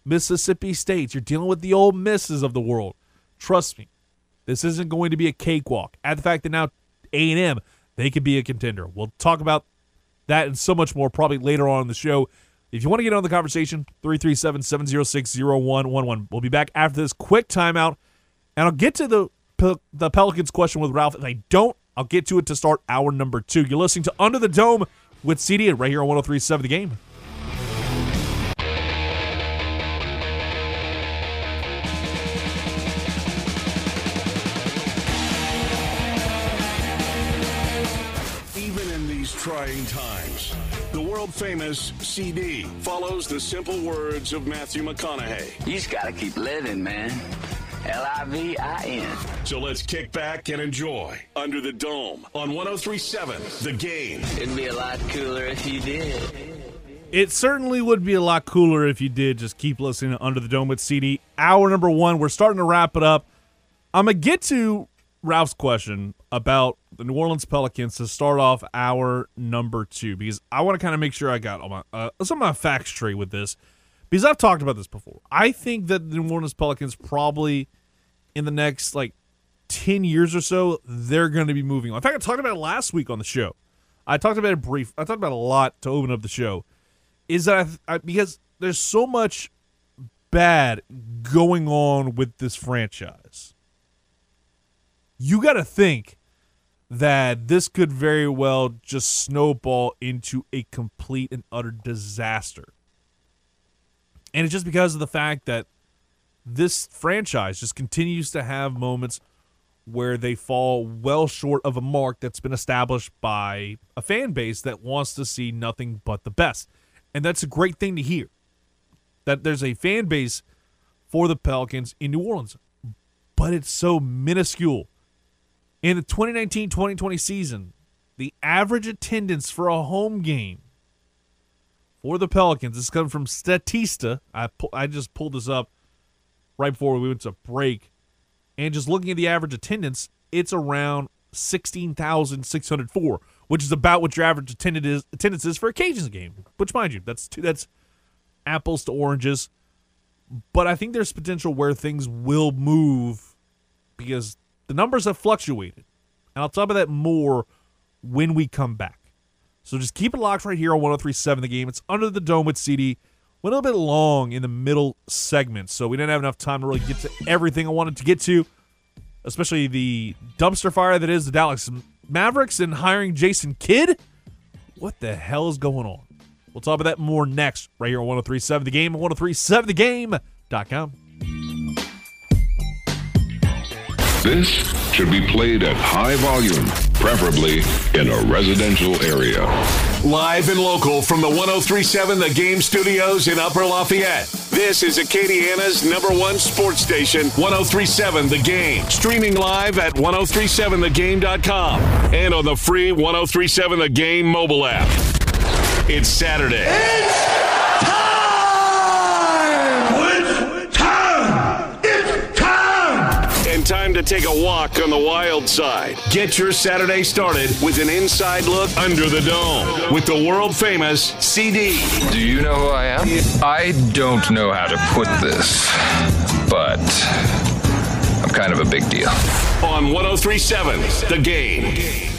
Mississippi states, you're dealing with the Ole Misses of the world. Trust me, this isn't going to be a cakewalk. Add the fact that now A and M they could be a contender. We'll talk about that and so much more probably later on in the show. If you want to get on the conversation, 337 706 0111. We'll be back after this quick timeout, and I'll get to the the Pelicans question with Ralph. If I don't, I'll get to it to start hour number two. You're listening to Under the Dome with CD right here on 1037 The Game. Even in these trying times, the world famous CD follows the simple words of Matthew McConaughey. You just gotta keep living, man. L I V I N. So let's kick back and enjoy Under the Dome on 1037 The Game. It'd be a lot cooler if you did. It certainly would be a lot cooler if you did just keep listening to Under the Dome with CD. Hour number one, we're starting to wrap it up. I'm going to get to Ralph's question about the New Orleans Pelicans to start off hour number two because I want to kind of make sure I got all my, uh, some of my facts straight with this because I've talked about this before. I think that the New Orleans Pelicans probably in the next like 10 years or so, they're going to be moving on. In fact, I talked about it last week on the show. I talked about it brief. I talked about a lot to open up the show. Is that I, I, because there's so much bad going on with this franchise. You got to think that this could very well just snowball into a complete and utter disaster. And it's just because of the fact that this franchise just continues to have moments where they fall well short of a mark that's been established by a fan base that wants to see nothing but the best. And that's a great thing to hear. That there's a fan base for the Pelicans in New Orleans. But it's so minuscule. In the 2019 2020 season, the average attendance for a home game for the Pelicans. This comes from Statista. I pu- I just pulled this up right before we went to break, and just looking at the average attendance, it's around sixteen thousand six hundred four, which is about what your average attendance is, attendance is for a Cajuns game. Which, mind you, that's two, that's apples to oranges. But I think there's potential where things will move because the numbers have fluctuated, and I'll talk about that more when we come back. So just keep it locked right here on 1037 the game. It's under the dome with CD. Went a little bit long in the middle segment, so we didn't have enough time to really get to everything I wanted to get to, especially the dumpster fire that is the Dallas Mavericks and hiring Jason Kidd. What the hell is going on? We'll talk about that more next, right here on 1037 The Game and 1037TheGame.com. This should be played at high volume, preferably in a residential area. Live and local from the 1037 The Game Studios in Upper Lafayette. This is Acadiana's number one sports station, 1037 The Game. Streaming live at 1037thegame.com and on the free 1037 The Game mobile app. It's Saturday. It's time! It's time! It's time! And time to take a walk on the wild side. Get your Saturday started with an inside look under the dome with the world famous CD. Do you know who I am? I don't know how to put this, but I'm kind of a big deal. On 1037, The Game.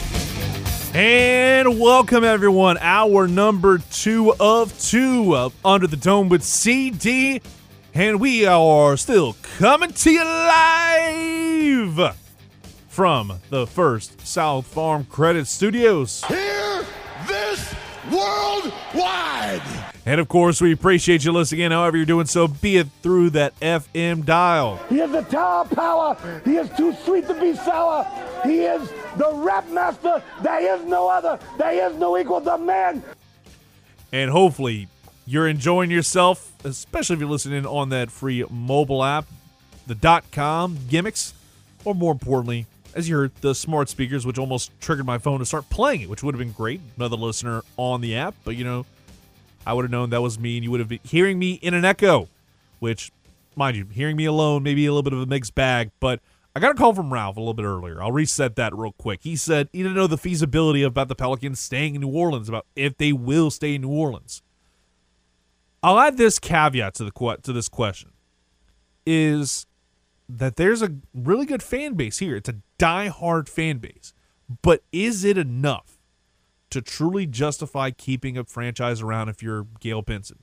And welcome everyone. Hour number two of two of Under the Dome with CD. And we are still coming to you live from the First South Farm Credit Studios. Hear this worldwide. And of course, we appreciate you listening in, however you're doing so, be it through that FM dial. He is the tower power. He is too sweet to be sour. He is the rap master. There is no other. There is no equal. The man. And hopefully, you're enjoying yourself, especially if you're listening on that free mobile app, the dot com gimmicks, or more importantly, as you heard, the smart speakers, which almost triggered my phone to start playing it, which would have been great. Another listener on the app, but you know, I would have known that was me, and you would have been hearing me in an echo, which, mind you, hearing me alone, maybe a little bit of a mixed bag, but I got a call from Ralph a little bit earlier. I'll reset that real quick. He said he didn't know the feasibility about the Pelicans staying in New Orleans, about if they will stay in New Orleans. I'll add this caveat to the to this question: is that there's a really good fan base here. It's a die-hard fan base, but is it enough to truly justify keeping a franchise around? If you're Gail Benson,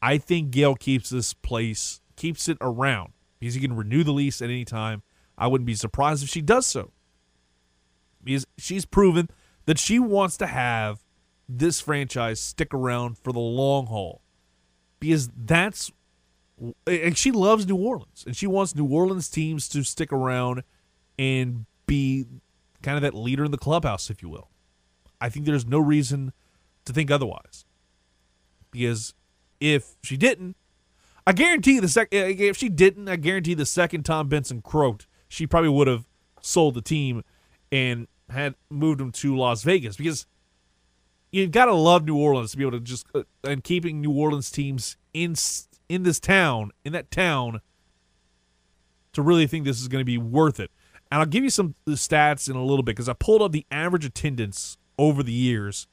I think Gail keeps this place keeps it around because he can renew the lease at any time. I wouldn't be surprised if she does so. Because she's proven that she wants to have this franchise stick around for the long haul because that's and she loves New Orleans and she wants New Orleans teams to stick around and be kind of that leader in the clubhouse if you will. I think there's no reason to think otherwise. Because if she didn't, I guarantee the second if she didn't, I guarantee the second Tom Benson croaked, she probably would have sold the team and had moved them to Las Vegas because you've got to love New Orleans to be able to just uh, and keeping New Orleans teams in in this town in that town to really think this is going to be worth it. And I'll give you some stats in a little bit because I pulled up the average attendance over the years.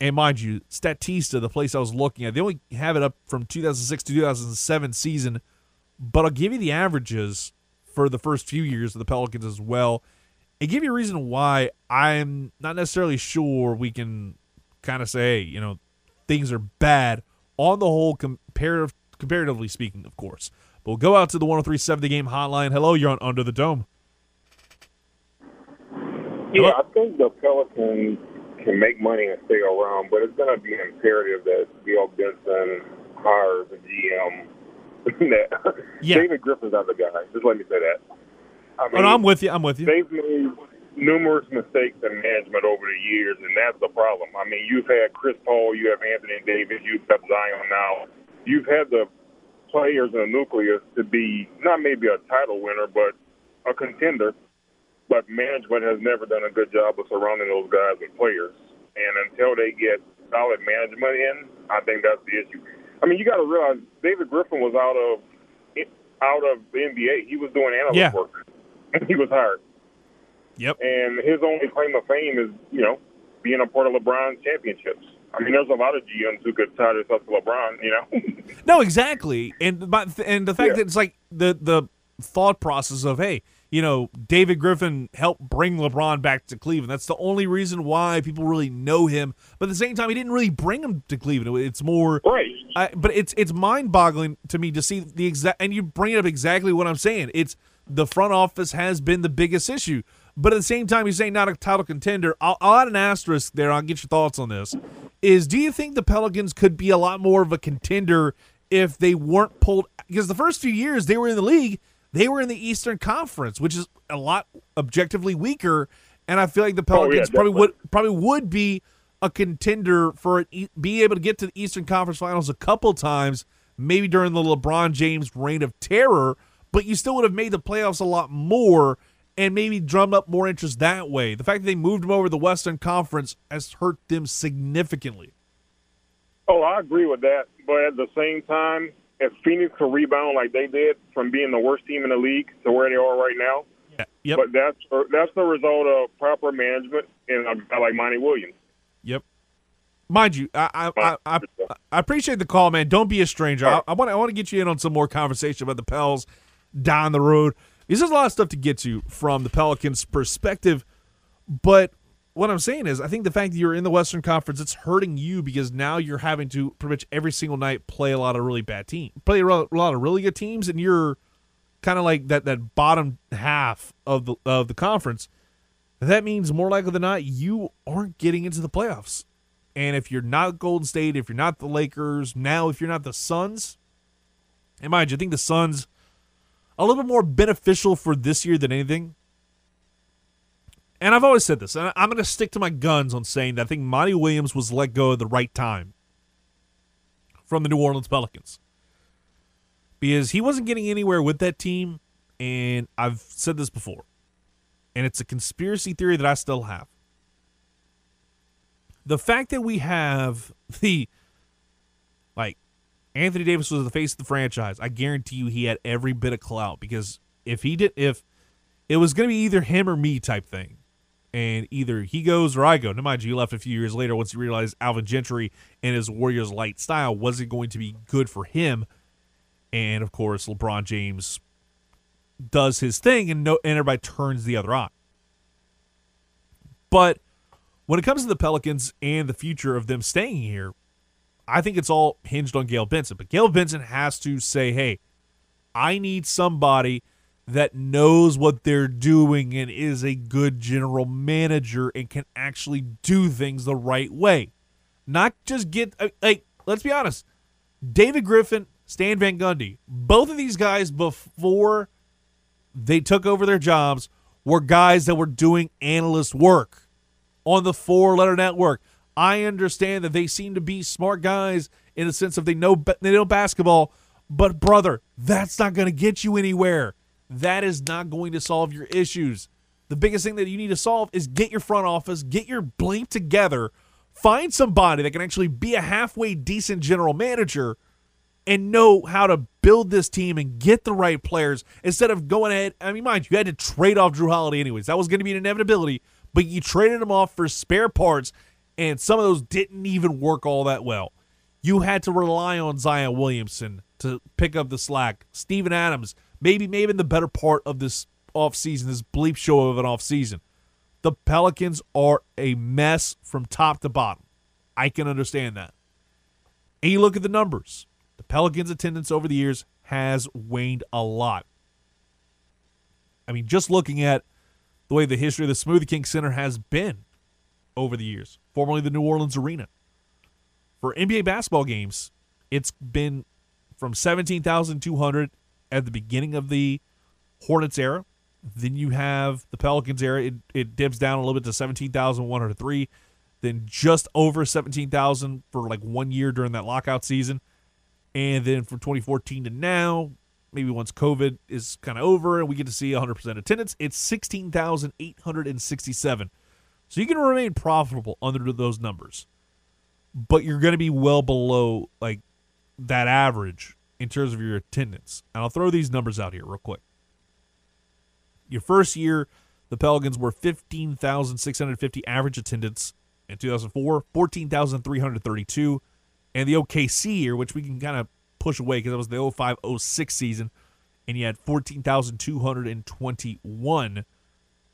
And mind you, Statista, the place I was looking at, they only have it up from 2006 to 2007 season, but I'll give you the averages for the first few years of the Pelicans as well, and give you a reason why I'm not necessarily sure we can kind of say, you know, things are bad on the whole, comparative, comparatively speaking, of course. But we'll go out to the 1037 The Game hotline. Hello, you're on Under the Dome. Yeah, I think the Pelicans can make money and stay around, but it's going to be imperative that Bill Benson hires a GM. that Yeah. David Griffin's not the guy. Just let me say that. I Oh, no, I'm with you. I'm with you. They've made numerous mistakes in management over the years, and that's the problem. I mean, you've had Chris Paul, you have Anthony Davis, you've got Zion now. You've had the players in the nucleus to be not maybe a title winner, but a contender. But management has never done a good job of surrounding those guys with players. And until they get solid management in, I think that's the issue. I mean, you got to realize David Griffin was out of out of the NBA. He was doing analyst Yeah. work. And he was hired. Yep. And his only claim of fame is, you know, being a part of LeBron's championships. I mean, there's a lot of GMs who could tie this up to LeBron, you know. No, exactly. And my, and the fact Yeah. that it's like the the thought process of hey, you know, David Griffin helped bring LeBron back to Cleveland. That's the only reason why people really know him. But at the same time, he didn't really bring him to Cleveland. It's more right. I, but it's it's mind boggling to me to see the exact and you bring up exactly what I'm saying. It's the front office has been the biggest issue. But at the same time, you're saying not a title contender. I'll, I'll add an asterisk there. I'll get your thoughts on this. Is do you think the Pelicans could be a lot more of a contender if they weren't pulled? Because the first few years they were in the league, they were in the Eastern Conference, which is a lot objectively weaker. And I feel like the Oh, yeah, Pelicans probably would probably would be a contender for e- be able to get to the Eastern Conference Finals a couple times, maybe during the LeBron James reign of terror. But you still would have made the playoffs a lot more and maybe drum up more interest that way. The fact that they moved them over to the Western Conference has hurt them significantly. Oh, I agree with that. But at the same time, if Phoenix could rebound like they did from being the worst team in the league to where they are right now, Yeah. Yep. But that's that's the result of proper management and a guy like Monty Williams. Yep. Mind you, I I, I, I, I appreciate the call, man. Don't be a stranger. I, I want I want to get you in on some more conversation about the Pels down the road. Because there's a lot of stuff to get to from the Pelicans' perspective. But what I'm saying is, I think the fact that you're in the Western Conference, it's hurting you because now you're having to pretty much every single night play a lot of really bad teams, play a lot of really good teams, and you're kind of like that that bottom half of the of the conference. That means more likely than not, you aren't getting into the playoffs. And if you're not Golden State, if you're not the Lakers, now if you're not the Suns, and mind you, I think the Suns a little bit more beneficial for this year than anything. And I've always said this, and I'm going to stick to my guns on saying that I think Monty Williams was let go at the right time from the New Orleans Pelicans because he wasn't getting anywhere with that team. And I've said this before, and it's a conspiracy theory that I still have. The fact that we have the like Anthony Davis was the face of the franchise. I guarantee you he had every bit of clout because if he did if it was going to be either him or me type thing. And either he goes or I go. Now, mind you, he left a few years later once he realized Alvin Gentry and his Warriors light style wasn't going to be good for him. And of course, LeBron James does his thing and, no, and everybody turns the other eye. But when it comes to the Pelicans and the future of them staying here, I think it's all hinged on Gail Benson. But Gail Benson has to say, hey, I need somebody that knows what they're doing and is a good general manager and can actually do things the right way. Not just get, uh, like, let's be honest. David Griffin, Stan Van Gundy, both of these guys before they took over their jobs were guys that were doing analyst work on the four letter network. I understand that they seem to be smart guys in the sense of they know they know basketball, but brother, that's not going to get you anywhere. That is not going to solve your issues. The biggest thing that you need to solve is get your front office, get your blink together, find somebody that can actually be a halfway decent general manager and know how to build this team and get the right players instead of going ahead. I mean, mind you, you had to trade off Jrue Holiday anyways. That was going to be an inevitability, but you traded him off for spare parts and some of those didn't even work all that well. You had to rely on Zion Williamson to pick up the slack. Steven Adams, maybe maybe the better part of this offseason, this bleep show of an offseason. The Pelicans are a mess from top to bottom. I can understand that. And you look at the numbers. The Pelicans' attendance over the years has waned a lot. I mean, just looking at the way the history of the Smoothie King Center has been over the years, formerly the New Orleans Arena. For NBA basketball games, it's been from 17,200 at the beginning of the Hornets era. Then you have the Pelicans era. It, it dips down a little bit to 17,103. Then just over 17,000 for like one year during that lockout season. And then from 2014 to now, maybe once COVID is kind of over and we get to see 100% attendance, it's 16,867. So you can remain profitable under those numbers, but you're going to be well below like that average in terms of your attendance. And I'll throw these numbers out here real quick. Your first year, the Pelicans were 15,650 average attendance in 2004, 14,332. And the OKC year, which we can kind of push away because that was the 05 06 season, and you had 14,221.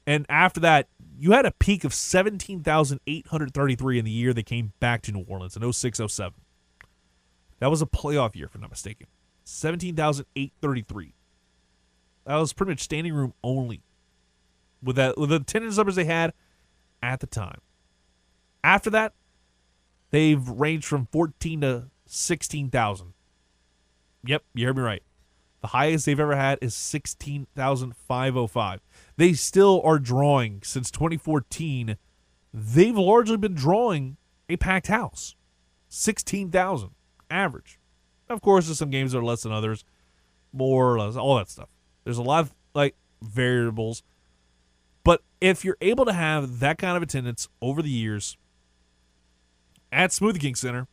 And after that, you had a peak of 17,833 in the year they came back to New Orleans in 06 07. That was a playoff year, if I'm not mistaken. 17,833. That was pretty much standing room only with that with the attendance numbers they had at the time. After that, they've ranged from 14 to 16,000. Yep, you heard me right. The highest they've ever had is 16,505. They still are drawing since 2014. They've largely been drawing a packed house. 16,000 average. Of course, there's some games that are less than others, more or less, all that stuff. There's a lot of like variables. But if you're able to have that kind of attendance over the years at Smoothie King Center,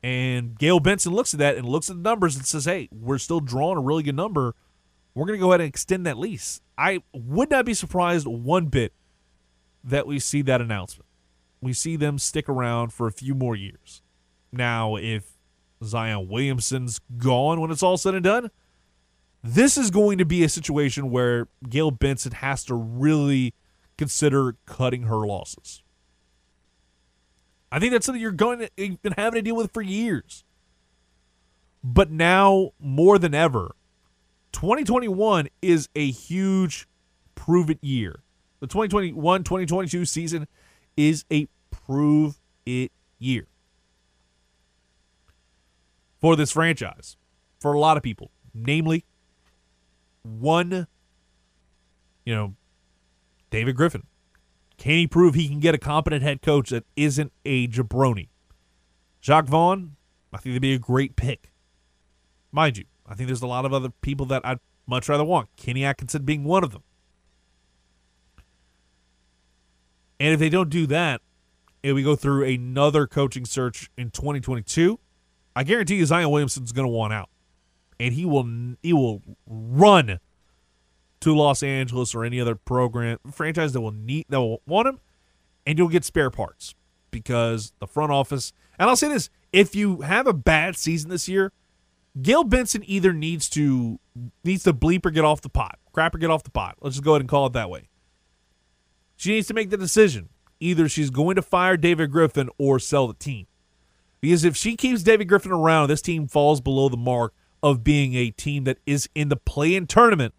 and Gail Benson looks at that and looks at the numbers and says, hey, we're still drawing a really good number. We're going to go ahead and extend that lease. I would not be surprised one bit that we see that announcement. We see them stick around for a few more years. Now, if Zion Williamson's gone when it's all said and done, this is going to be a situation where Gail Benson has to really consider cutting her losses. I think that's something you're going to been having to deal with for years. But now more than ever, 2021 is a huge prove it year. The 2021 2022 season is a prove it year for this franchise, for a lot of people, namely one, you know, David Griffin. Can he prove he can get a competent head coach that isn't a jabroni? Jacque Vaughn, I think they'd be a great pick. Mind you, I think there's a lot of other people that I'd much rather want. Kenny Atkinson being one of them. And if they don't do that, and we go through another coaching search in 2022, I guarantee you Zion Williamson's going to want out, and he will he will run to Los Angeles or any other program franchise that will need that will want him, and you'll get spare parts because the front office. And I'll say this: if you have a bad season this year, Gail Benson either needs to needs to bleep or get off the pot, crap or get off the pot. Let's just go ahead and call it that way. She needs to make the decision. Either she's going to fire David Griffin or sell the team. Because if she keeps David Griffin around, this team falls below the mark of being a team that is in the play-in tournament.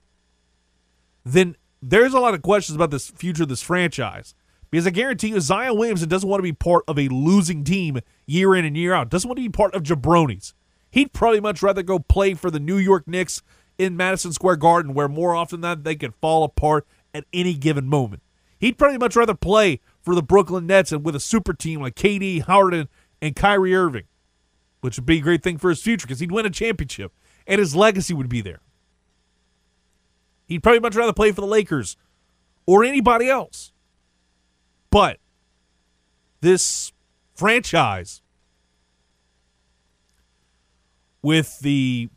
Then there's a lot of questions about this future of this franchise. Because I guarantee you, Zion Williamson doesn't want to be part of a losing team year in and year out. Doesn't want to be part of jabronis. He'd probably much rather go play for the New York Knicks in Madison Square Garden, where more often than not they could fall apart at any given moment. He'd probably much rather play for the Brooklyn Nets and with a super team like KD, Harden, and Kyrie Irving, which would be a great thing for his future because he'd win a championship and his legacy would be there. He'd probably much rather play for the Lakers or anybody else. But this franchise with the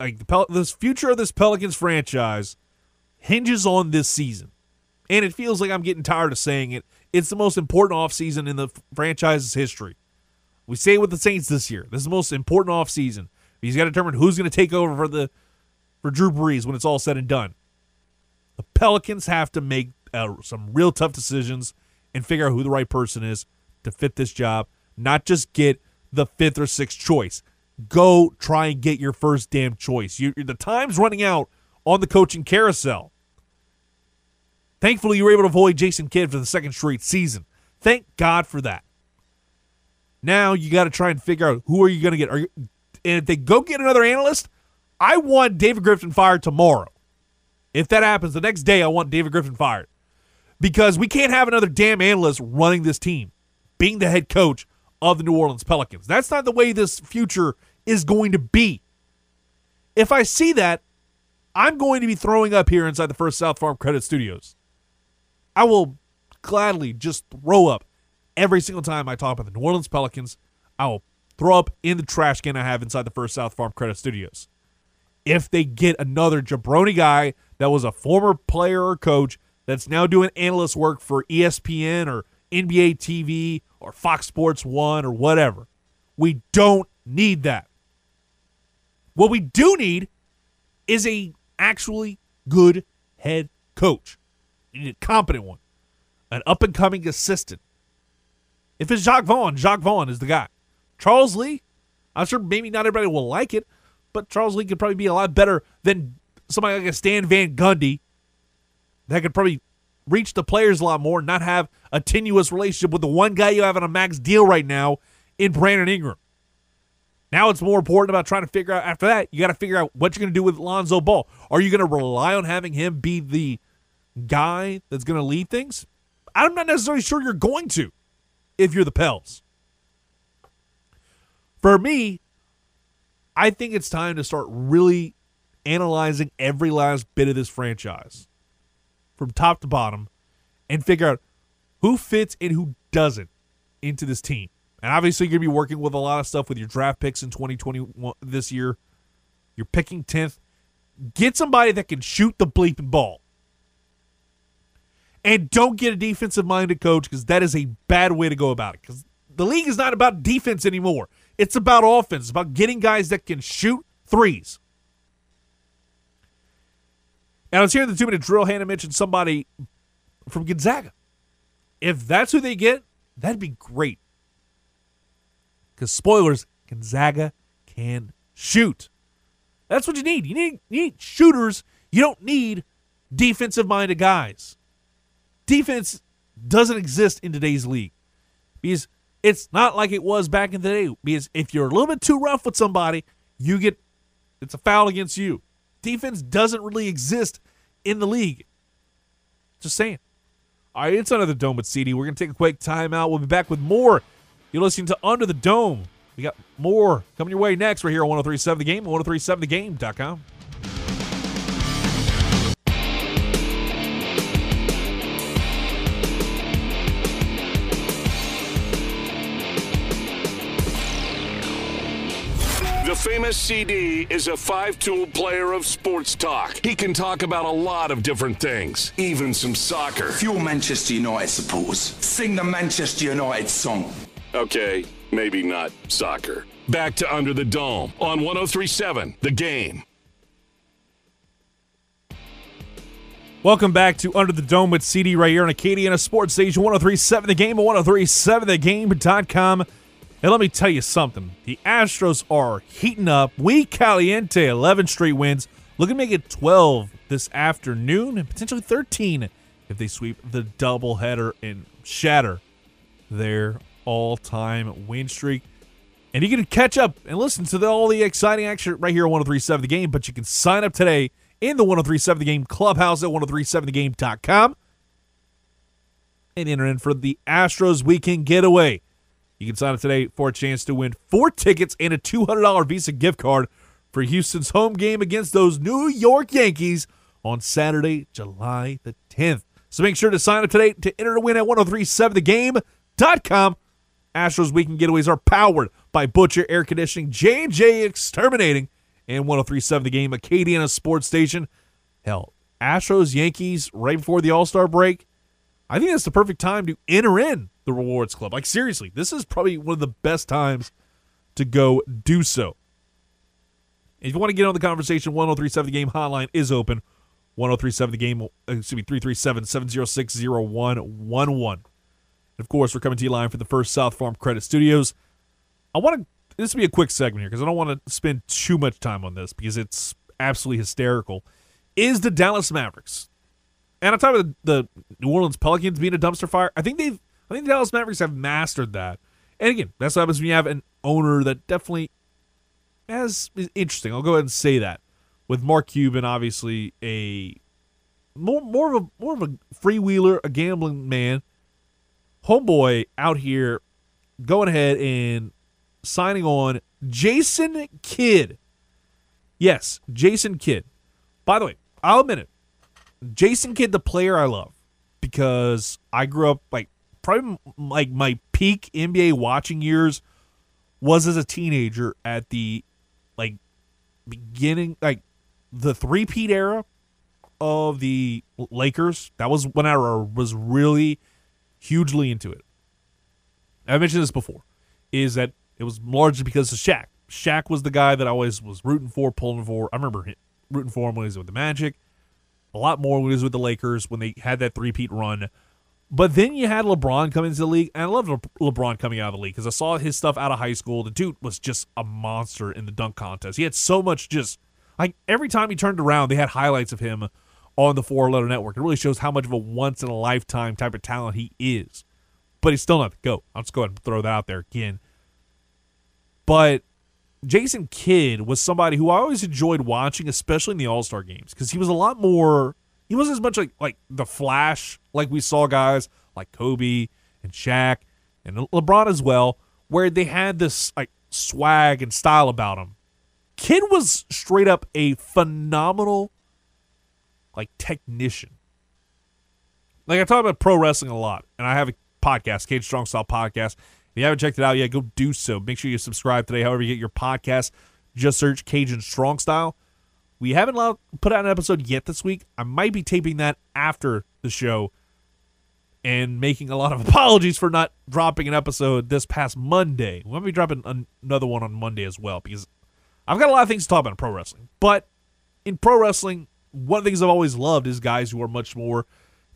like the Pel- this future of this Pelicans franchise hinges on this season. And it feels like I'm getting tired of saying it. It's the most important offseason in the franchise's history. We say it with the Saints this year. This is the most important offseason. He's got to determine who's going to take over for the for Drew Brees when it's all said and done. The Pelicans have to make uh, some real tough decisions and figure out who the right person is to fit this job, not just get the fifth or sixth choice. Go try and get your first damn choice. You, the time's running out on the coaching carousel. Thankfully, you were able to avoid Jason Kidd for the second straight season. Thank God for that. Now you got to try and figure out who are you going to get. Are you, and if they go get another analyst, I want David Griffin fired tomorrow. If that happens the next day, I want David Griffin fired because we can't have another damn analyst running this team, being the head coach of the New Orleans Pelicans. That's not the way this future is going to be. If I see that, I'm going to be throwing up here inside the First South Farm Credit Studios. I will gladly just throw up every single time I talk about the New Orleans Pelicans. I will throw up in the trash can I have inside the First South Farm Credit Studios. If they get another jabroni guy that was a former player or coach that's now doing analyst work for ESPN or NBA TV or Fox Sports 1 or whatever, we don't need that. What we do need is a actually good head coach. You need a competent one, an up and coming assistant. If it's Jacque Vaughn, Jacque Vaughn is the guy. Charles Lee, I'm sure maybe not everybody will like it, but Charles Lee could probably be a lot better than somebody like a Stan Van Gundy that could probably reach the players a lot more, and not have a tenuous relationship with the one guy you have on a max deal right now in Brandon Ingram. Now it's more important about trying to figure out after that, you got to figure out what you're going to do with Lonzo Ball. Are you going to rely on having him be the guy that's going to lead things? I'm not necessarily sure you're going to if you're the Pels. For me, I think it's time to start really analyzing every last bit of this franchise from top to bottom and figure out who fits and who doesn't into this team. And obviously, you're going to be working with a lot of stuff with your draft picks in 2021 this year. You're picking 10th. get somebody that can shoot the bleeping ball. And don't get a defensive minded coach because that is a bad way to go about it. Because the league is not about defense anymore. It's about offense. It's about getting guys that can shoot threes. And I was hearing the two minute drill. Hannah mentioned somebody from Gonzaga. If that's who they get, that'd be great. Because spoilers, Gonzaga can shoot. That's what you need. You need, you need shooters. You don't need defensive minded guys. Defense doesn't exist in today's league because it's not like it was back in the day. Because if you're a little bit too rough with somebody, you get it's a foul against you. Defense doesn't really exist in the league. Just saying. All right, it's under the dome with CD. We're gonna take a quick timeout. We'll be back with more. You're listening to Under the Dome. We got more coming your way next. We're here on 1037 The Game, 1037thegame.com. famous CD is a five tool player of sports talk. He can talk about a lot of different things, even some soccer. Fuel Manchester United supporters, sing the Manchester United song. Okay, maybe not soccer. Back to Under the Dome on 1037 The Game. Welcome back to Under the Dome with CD right here on Acadiana Sports Station 1037 The Game and 1037thegame.com. And let me tell you something. The Astros are heating up. We caliente, 11 straight wins. Looking to make it 12 this afternoon and potentially 13 if they sweep the doubleheader and shatter their all-time win streak. And you can catch up and listen to the, all the exciting action right here on 1037 The Game, but you can sign up today in the 1037 The Game clubhouse at 1037thegame.com and enter in for the Astros weekend getaway. You can sign up today for a chance to win four tickets and a $200 Visa gift card for Houston's home game against those New York Yankees on Saturday, July the 10th. So make sure to sign up today to enter to win at 1037thegame.com. Astros weekend getaways are powered by Butcher Air Conditioning, J&J Exterminating, and 1037 The Game, Acadiana Sports Station. Hell, Astros, Yankees, right before the All-Star break. I think that's the perfect time to enter in the Rewards Club. Like, seriously, this is probably one of the best times to go do so. If you want to get on the conversation, 1037 The Game hotline is open. 1037 The Game, excuse me, 337 706 0111. Of course, we're coming to you live from the First South Farm Credit Studios. I want to, this will be a quick segment here because I don't want to spend too much time on this because it's absolutely hysterical. Is the Dallas Mavericks, and on top of the, the New Orleans Pelicans being a dumpster fire, I think they've, I think the Dallas Mavericks have mastered that. And again, that's what happens when you have an owner that definitely has is interesting. I'll go ahead and say that with Mark Cuban, obviously a more more of a more of a freewheeler, a gambling man. Homeboy out here going ahead and signing on Jason Kidd. Yes, Jason Kidd. By the way, I'll admit it. Jason Kidd, the player I love, because I grew up like probably like my peak NBA watching years was as a teenager at the like beginning like the three peat era of the Lakers. That was when I was really hugely into it. I mentioned this before, is that it was largely because of Shaq. Shaq was the guy that I always was rooting for, pulling for. I remember rooting for him when he was with the Magic, a lot more was with the Lakers when they had that three-peat run. But then you had LeBron come into the league, and I loved Le- LeBron coming out of the league because I saw his stuff out of high school. The dude was just a monster in the dunk contest. He had so much just like every time he turned around, they had highlights of him on the Four Letter Network. It really shows how much of a once in a lifetime type of talent he is. But he's still not the GOAT. I'll just go ahead and throw that out there again. But Jason Kidd was somebody who I always enjoyed watching, especially in the All Star games, because he was a lot more. He wasn't as much like like the Flash, like we saw guys like Kobe and Shaq and LeBron as well, where they had this like swag and style about him. Kidd was straight up a phenomenal like technician. Like I talk about pro wrestling a lot, and I have a podcast, Cajun Strong Style Podcast. If you haven't checked it out yet, go do so. Make sure you subscribe today, however you get your podcast. Just search Cajun Strong Style. We haven't allowed, put out an episode yet this week. I might be taping that after the show and making a lot of apologies for not dropping an episode this past Monday. We'll be dropping an- another one on Monday as well because I've got a lot of things to talk about in pro wrestling. But in pro wrestling, one of the things I've always loved is guys who are much more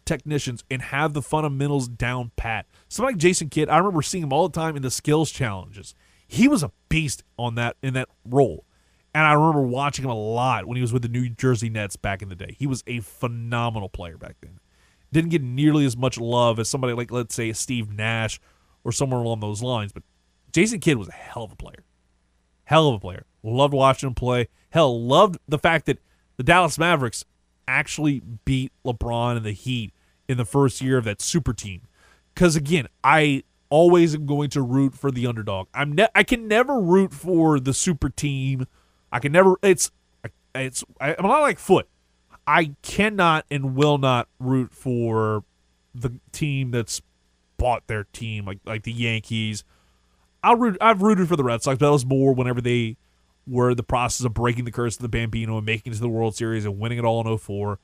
technicians and have the fundamentals down pat. Somebody like Jason Kidd, I remember seeing him all the time in the skills challenges. He was a beast on that in that role. And I remember watching him a lot when he was with the New Jersey Nets back in the day. He was a phenomenal player back then. Didn't get nearly as much love as somebody like, let's say, Steve Nash or somewhere along those lines. But Jason Kidd was a hell of a player. Hell of a player. Loved watching him play. Hell, loved the fact that the Dallas Mavericks actually beat LeBron and the Heat in the first year of that super team. Because again, I always am going to root for the underdog. I'm ne- I can never root for the super team. I can never. It's it's. I'm not like foot. I cannot and will not root for the team that's bought their team, like like the Yankees. I'll root. I've rooted for the Red Sox, but that was more whenever they were the process of breaking the curse of the Bambino and making it to the World Series and winning it all in 04.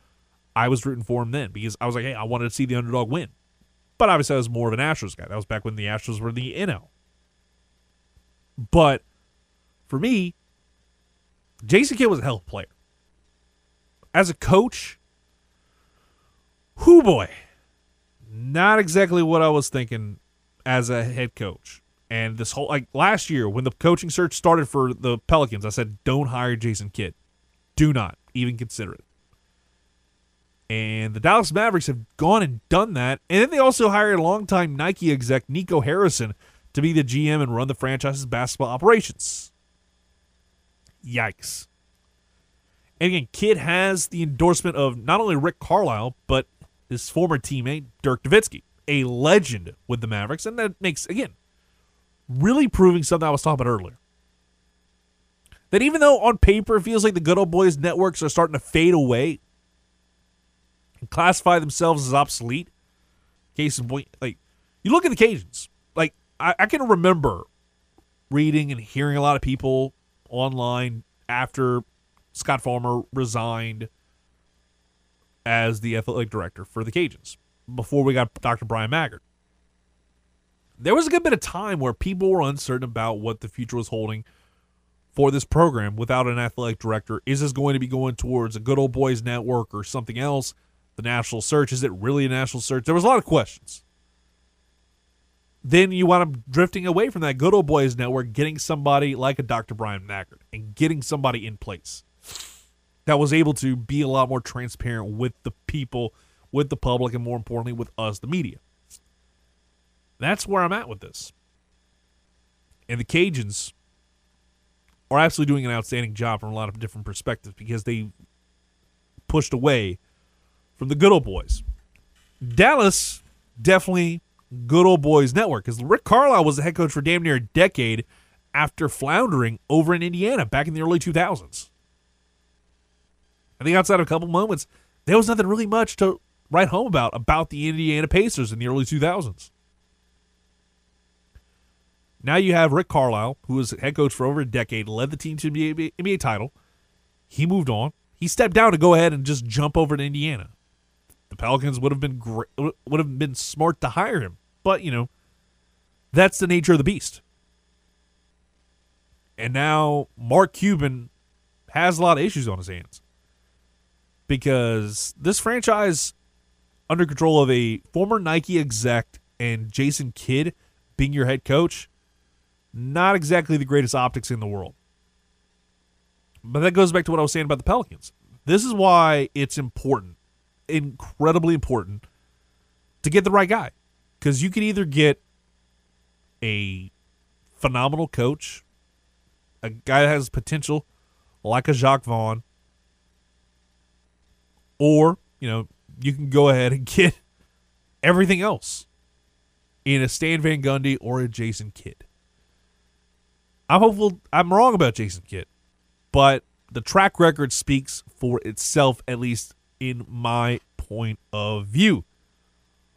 I was rooting for him then because I was like, hey, I wanted to see the underdog win. But obviously, I was more of an Astros guy. That was back when the Astros were the NL. But for me, Jason Kidd was a hell of a player. As a coach, whoo boy, not exactly what I was thinking as a head coach. And this whole like last year when the coaching search started for the Pelicans, I said, don't hire Jason Kidd. Do not even consider it. And the Dallas Mavericks have gone and done that. And then they also hired a longtime Nike exec Nico Harrison to be the GM and run the franchise's basketball operations. Yikes. And again, Kidd has the endorsement of not only Rick Carlisle, but his former teammate, Dirk Nowitzki, a legend with the Mavericks. And that makes, again, really proving something I was talking about earlier. That even though on paper it feels like the good old boys networks are starting to fade away classify themselves as obsolete, case in point, like, you look at the Cajuns. Like, I, I can remember reading and hearing a lot of people online after Scott Farmer resigned as the athletic director for the Cajuns before we got Dr. Brian Maggard. There was a good bit of time where people were uncertain about what the future was holding for this program without an athletic director. Is this going to be going towards a good old boys network or something else? The national search, is it really a national search? There was a lot of questions. Then you wind up drifting away from that good old boys network, getting somebody like a Dr. Brian Maggard and getting somebody in place that was able to be a lot more transparent with the people, with the public, and more importantly, with us, the media. That's where I'm at with this. And the Cajuns are absolutely doing an outstanding job from a lot of different perspectives because they pushed away from the good old boys. Dallas, definitely good old boys network because Rick Carlisle was the head coach for damn near a decade after floundering over in Indiana back in the early 2000s. I think outside of a couple moments, there was nothing really much to write home about about the Indiana Pacers in the early 2000s. Now you have Rick Carlisle, who was head coach for over a decade, led the team to the NBA, NBA title. He moved on. He stepped down to go ahead and just jump over to Indiana. The Pelicans would have been great, would have been smart to hire him, but you know, that's the nature of the beast. And now Mark Cuban has a lot of issues on his hands because this franchise, under control of a former Nike exec and Jason Kidd being your head coach, not exactly the greatest optics in the world. But that goes back to what I was saying about the Pelicans. This is why it's important, incredibly important, to get the right guy. Because you can either get a phenomenal coach, a guy that has potential like a Jacque Vaughn, or, you know, you can go ahead and get everything else in a Stan Van Gundy or a Jason Kidd. I'm hopeful I'm wrong about Jason Kidd, but the track record speaks for itself, at least in my point of view.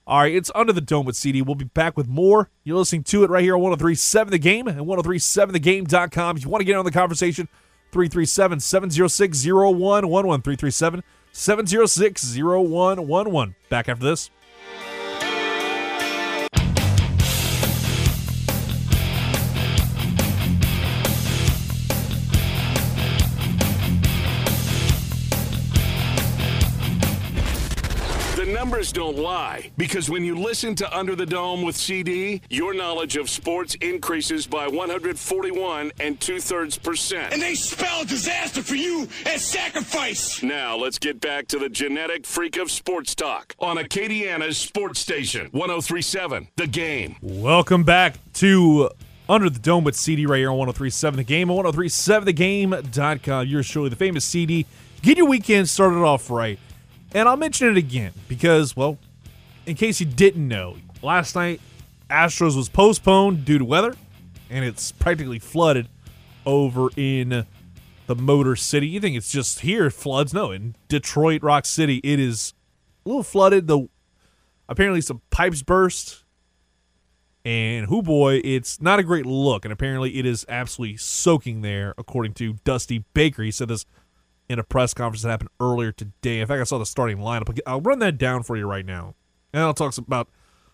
All right, it's Under the Dome with CD. We'll be back with more. You're listening to it right here on 1037 The Game and 1037thegame.com. If you want to get on the conversation, 337 706 0111. 337 706 0111. Back after this. Numbers don't lie because when you listen to Under the Dome with CD, your knowledge of sports increases by 141 and two thirds percent. And they spell disaster for you as sacrifice. Now let's get back to the genetic freak of sports talk on Acadiana's sports station 1037 The Game. Welcome back to Under the Dome with CD right here on 1037 The Game and 1037thegame.com. You're surely the famous CD. Get your weekend started off right. And I'll mention it again because, well, in case you didn't know, last night Astros was postponed due to weather, and it's practically flooded over in the Motor City. You think it's just here floods? No, in Detroit Rock City, it is a little flooded. The apparently some pipes burst, and who boy, it's not a great look. And apparently, it is absolutely soaking there, according to Dusty Baker. He said this in a press conference that happened earlier today. In fact, I saw the starting lineup. I'll run that down for you right now. And I'll talk about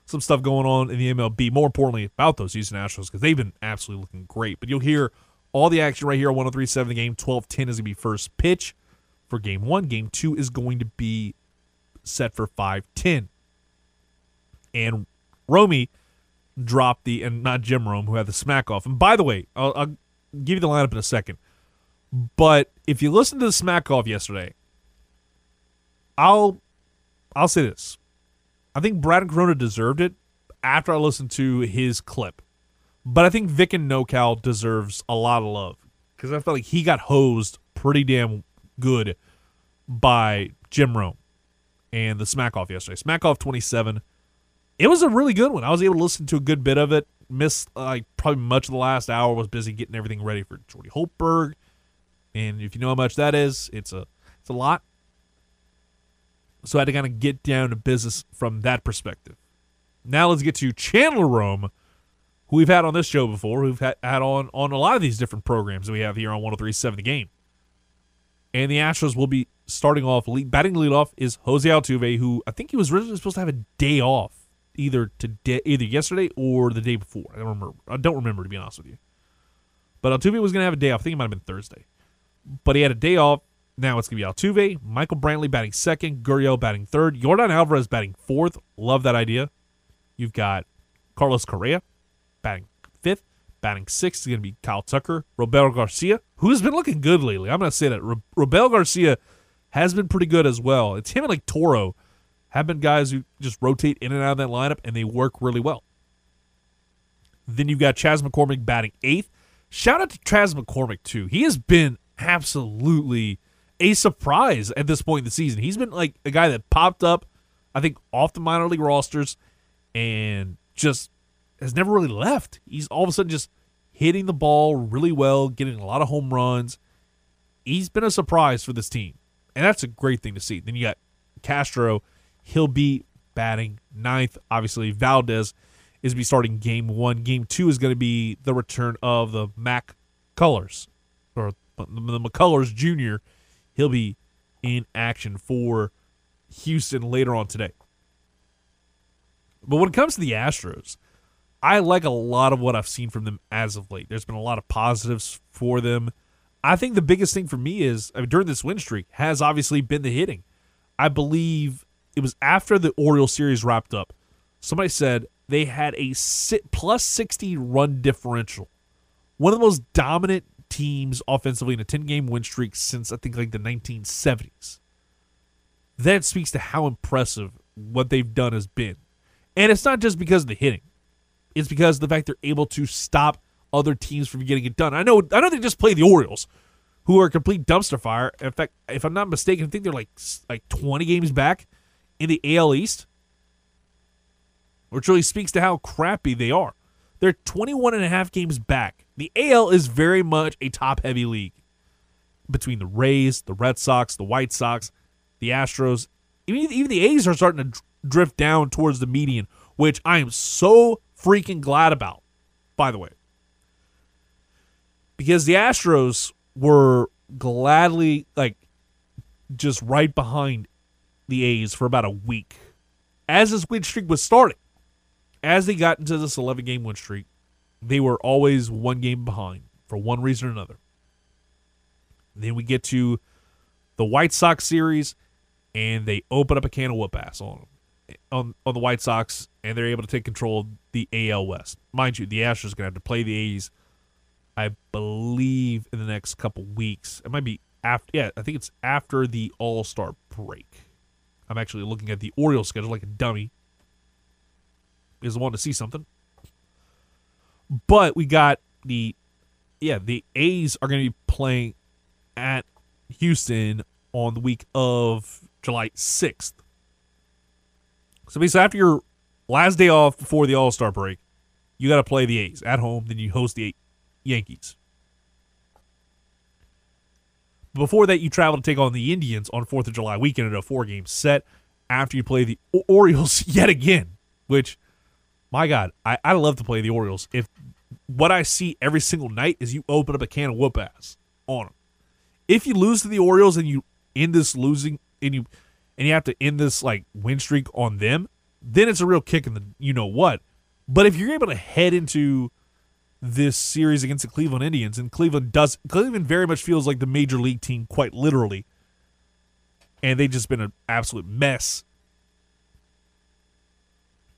some stuff going on in the MLB. More importantly, about those Houston Astros because they've been absolutely looking great. But you'll hear all the action right here on 1037 the game. 12 10 is going to be first pitch for game one. Game two is going to be set for 5 10. And Romy dropped the, and not Jim Rome, who had the smack off. And by the way, I'll, I'll give you the lineup in a second. But if you listen to the smack off yesterday, I'll I'll say this. I think Brad and Corona deserved it after I listened to his clip. But I think Vic and NoCal deserves a lot of love because I felt like he got hosed pretty damn good by Jim Rome and the smack off yesterday. Smack off 27. It was a really good one. I was able to listen to a good bit of it. Missed like probably much of the last hour. Was busy getting everything ready for Jordy Holtberg. And if you know how much that is, it's a it's a lot. So I had to kind of get down to business from that perspective. Now let's get to Chandler Rome, who we've had on this show before, who've had, had on on a lot of these different programs that we have here on 103.7 The Game. And the Astros will be starting off, lead, batting leadoff is Jose Altuve, who I think he was originally supposed to have a day off either today, either yesterday or the day before. I don't remember. I don't remember to be honest with you. But Altuve was going to have a day off. I think it might have been Thursday but he had a day off. Now it's going to be Altuve, Michael Brantley batting second, Gurriel batting third, Yordan Alvarez batting fourth. Love that idea. You've got Carlos Correa batting fifth, batting sixth is going to be Kyle Tucker, Robel Garcia, who's been looking good lately. I'm going to say that Robel Garcia has been pretty good as well. It's him and like Toro have been guys who just rotate in and out of that lineup and they work really well. Then you've got Chas McCormick batting eighth. Shout out to Chas McCormick too. He has been absolutely a surprise at this point in the season. He's been like a guy that popped up, I think, off the minor league rosters and just has never really left. He's all of a sudden just hitting the ball really well, getting a lot of home runs. He's been a surprise for this team, and that's a great thing to see. Then you got Castro. He'll be batting ninth. Obviously, Valdez is be starting game one. Game two is going to be the return of the Mac Colors, or the McCullers Jr., he'll be in action for Houston later on today. But when it comes to the Astros, I like a lot of what I've seen from them as of late. There's been a lot of positives for them. I think the biggest thing for me is I mean, during this win streak has obviously been the hitting. I believe it was after the Orioles series wrapped up. Somebody said they had a plus 60 run differential. One of the most dominant teams offensively in a 10 game win streak since I think like the 1970s. That speaks to how impressive what they've done has been. And it's not just because of the hitting. It's because the fact they're able to stop other teams from getting it done. I know I know they just play the Orioles, who are complete dumpster fire. In fact, if I'm not mistaken, I think they're like like 20 games back in the AL East. Which really speaks to how crappy they are. They're 21 and a half games back. The AL is very much a top heavy league between the Rays, the Red Sox, the White Sox, the Astros. Even, even the A's are starting to drift down towards the median, which I am so freaking glad about, by the way. Because the Astros were gladly like just right behind the A's for about a week as this win streak was starting. As they got into this 11 game win streak, they were always one game behind for one reason or another. Then we get to the White Sox series, and they open up a can of whoop ass on them, on, on the White Sox, and they're able to take control of the AL West. Mind you, the Astros are to have to play the A's, I believe, in the next couple weeks. It might be after, yeah, I think it's after the All Star break. I'm actually looking at the Orioles schedule like a dummy. Is want to see something. But we got the yeah, the A's are going to be playing at Houston on the week of July 6th. So basically after your last day off before the All-Star break, you got to play the A's at home, then you host the Yankees. Before that, you travel to take on the Indians on 4th of July weekend at a four-game set after you play the Orioles yet again, which, my God, I, I love to play the Orioles. If what I see every single night is you open up a can of whoop ass on them. If you lose to the Orioles and you end this losing and you and you have to end this like win streak on them, then it's a real kick in the you know what. But if you're able to head into this series against the Cleveland Indians, and Cleveland does Cleveland very much feels like the major league team, quite literally, and they've just been an absolute mess.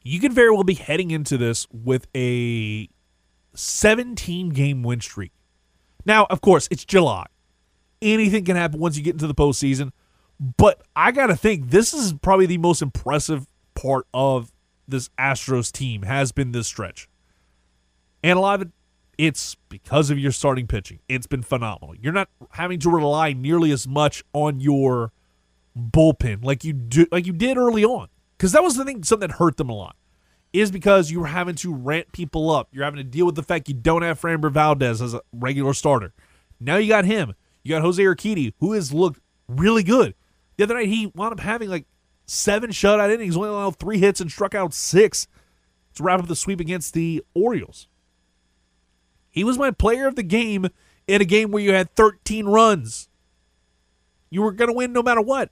You could very well be heading into this with a 17 game win streak. Now, of course, it's July. Anything can happen once you get into the postseason. But I got to think this is probably the most impressive part of this Astros team has been this stretch. And a lot of it, it's because of your starting pitching. It's been phenomenal. You're not having to rely nearly as much on your bullpen like you do like you did early on. Because that was the thing, something that hurt them a lot is because you were having to rant people up. You're having to deal with the fact you don't have Framber Valdez as a regular starter. Now you got him. You got Jose Urquidy, who has looked really good. The other night he wound up having like seven shutout innings, only allowed three hits and struck out six to wrap up the sweep against the Orioles. He was my player of the game in a game where you had 13 runs. You were going to win no matter what.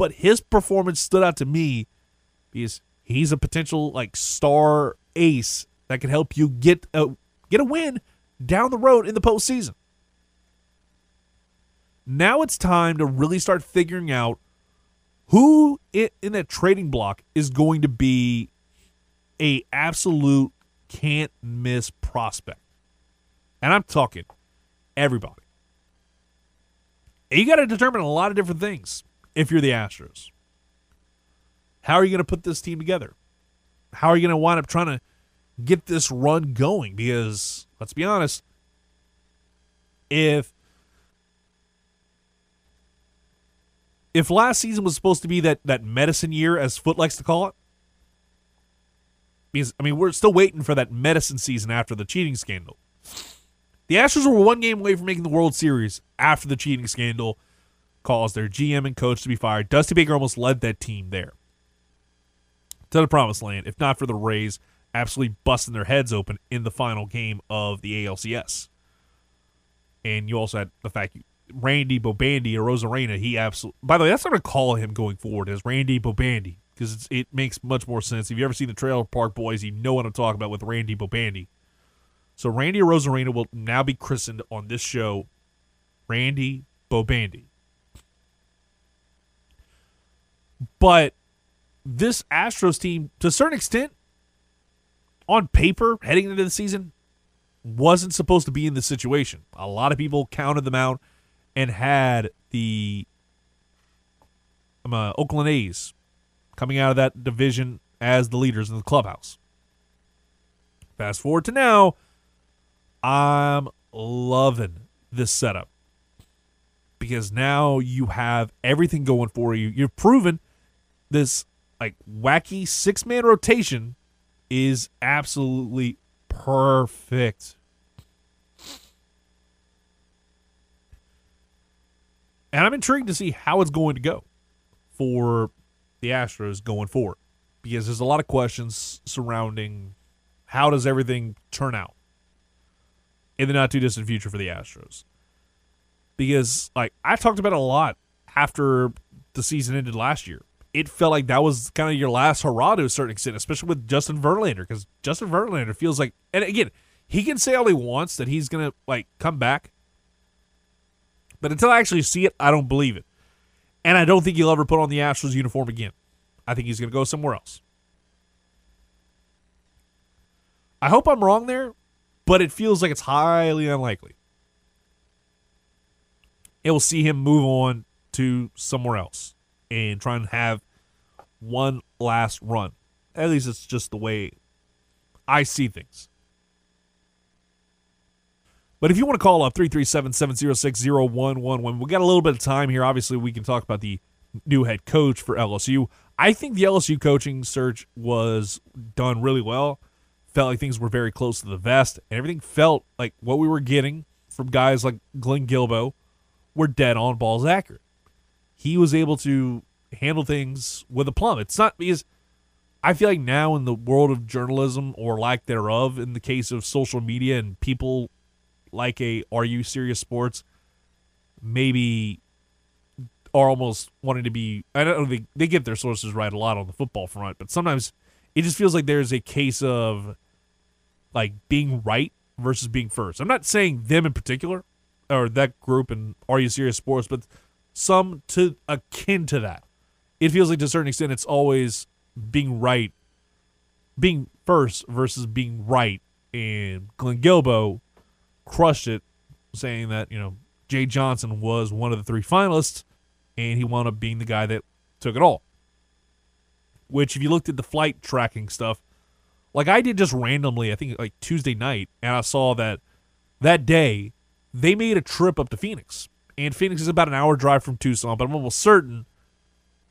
But his performance stood out to me because he's a potential like star ace that can help you get a get a win down the road in the postseason. Now it's time to really start figuring out who in, that trading block is going to be a absolute can't miss prospect. And I'm talking everybody. You got to determine a lot of different things if you're the Astros. How are you going to put this team together? How are you going to wind up trying to get this run going? Because let's be honest, if if last season was supposed to be that that medicine year, as Foot likes to call it, because I mean we're still waiting for that medicine season after the cheating scandal. The Astros were one game away from making the World Series after the cheating scandal caused their GM and coach to be fired. Dusty Baker almost led that team there to the promised land, if not for the Rays absolutely busting their heads open in the final game of the ALCS. And you also had the fact you, Randy Bobandy or Arozarena, he absolutely. By the way, that's what I call him going forward as Randy Bobandy because it makes much more sense. If you ever seen the Trailer Park Boys, you know what I'm talking about with Randy Bobandy. So Randy Arozarena will now be christened on this show Randy Bobandy. But this Astros team, to a certain extent, on paper, heading into the season, wasn't supposed to be in this situation. A lot of people counted them out and had the um, uh, Oakland A's coming out of that division as the leaders in the clubhouse. Fast forward to now, I'm loving this setup because now you have everything going for you. You've proven this like wacky six man rotation is absolutely perfect. And I'm intrigued to see how it's going to go for the Astros going forward because there's a lot of questions surrounding how does everything turn out in the not too distant future for the Astros. because like I talked about a lot after the season ended last year. It felt like that was kind of your last hurrah to a certain extent, especially with Justin Verlander, because Justin Verlander feels like, and again, he can say all he wants that he's gonna like come back, but until I actually see it, I don't believe it, and I don't think he'll ever put on the Astros uniform again. I think he's gonna go somewhere else. I hope I'm wrong there, but it feels like it's highly unlikely. It will see him move on to somewhere else and try and have one last run. At least it's just the way I see things. But if you want to call up 337 706 0111, we got a little bit of time here. Obviously, we can talk about the new head coach for LSU. I think the LSU coaching search was done really well. Felt like things were very close to the vest, and everything felt like what we were getting from guys like Glenn Guilbeau were dead on balls accurate. He was able to handle things with a plum. It's not because I feel like now in the world of journalism or lack thereof, in the case of social media and people like a Are You Serious Sports, maybe are almost wanting to be. I don't know they they get their sources right a lot on the football front, but sometimes it just feels like there's a case of like being right versus being first. I'm not saying them in particular or that group and Are You Serious Sports, but some to akin to that. It feels like to a certain extent it's always being right, being first versus being right. And Glenn Guilbeau crushed it, saying that you know Jay Johnson was one of the three finalists, and he wound up being the guy that took it all. Which, if you looked at the flight tracking stuff, like I did just randomly, I think like Tuesday night, and I saw that that day they made a trip up to Phoenix. And Phoenix is about an hour drive from Tucson, but I'm almost certain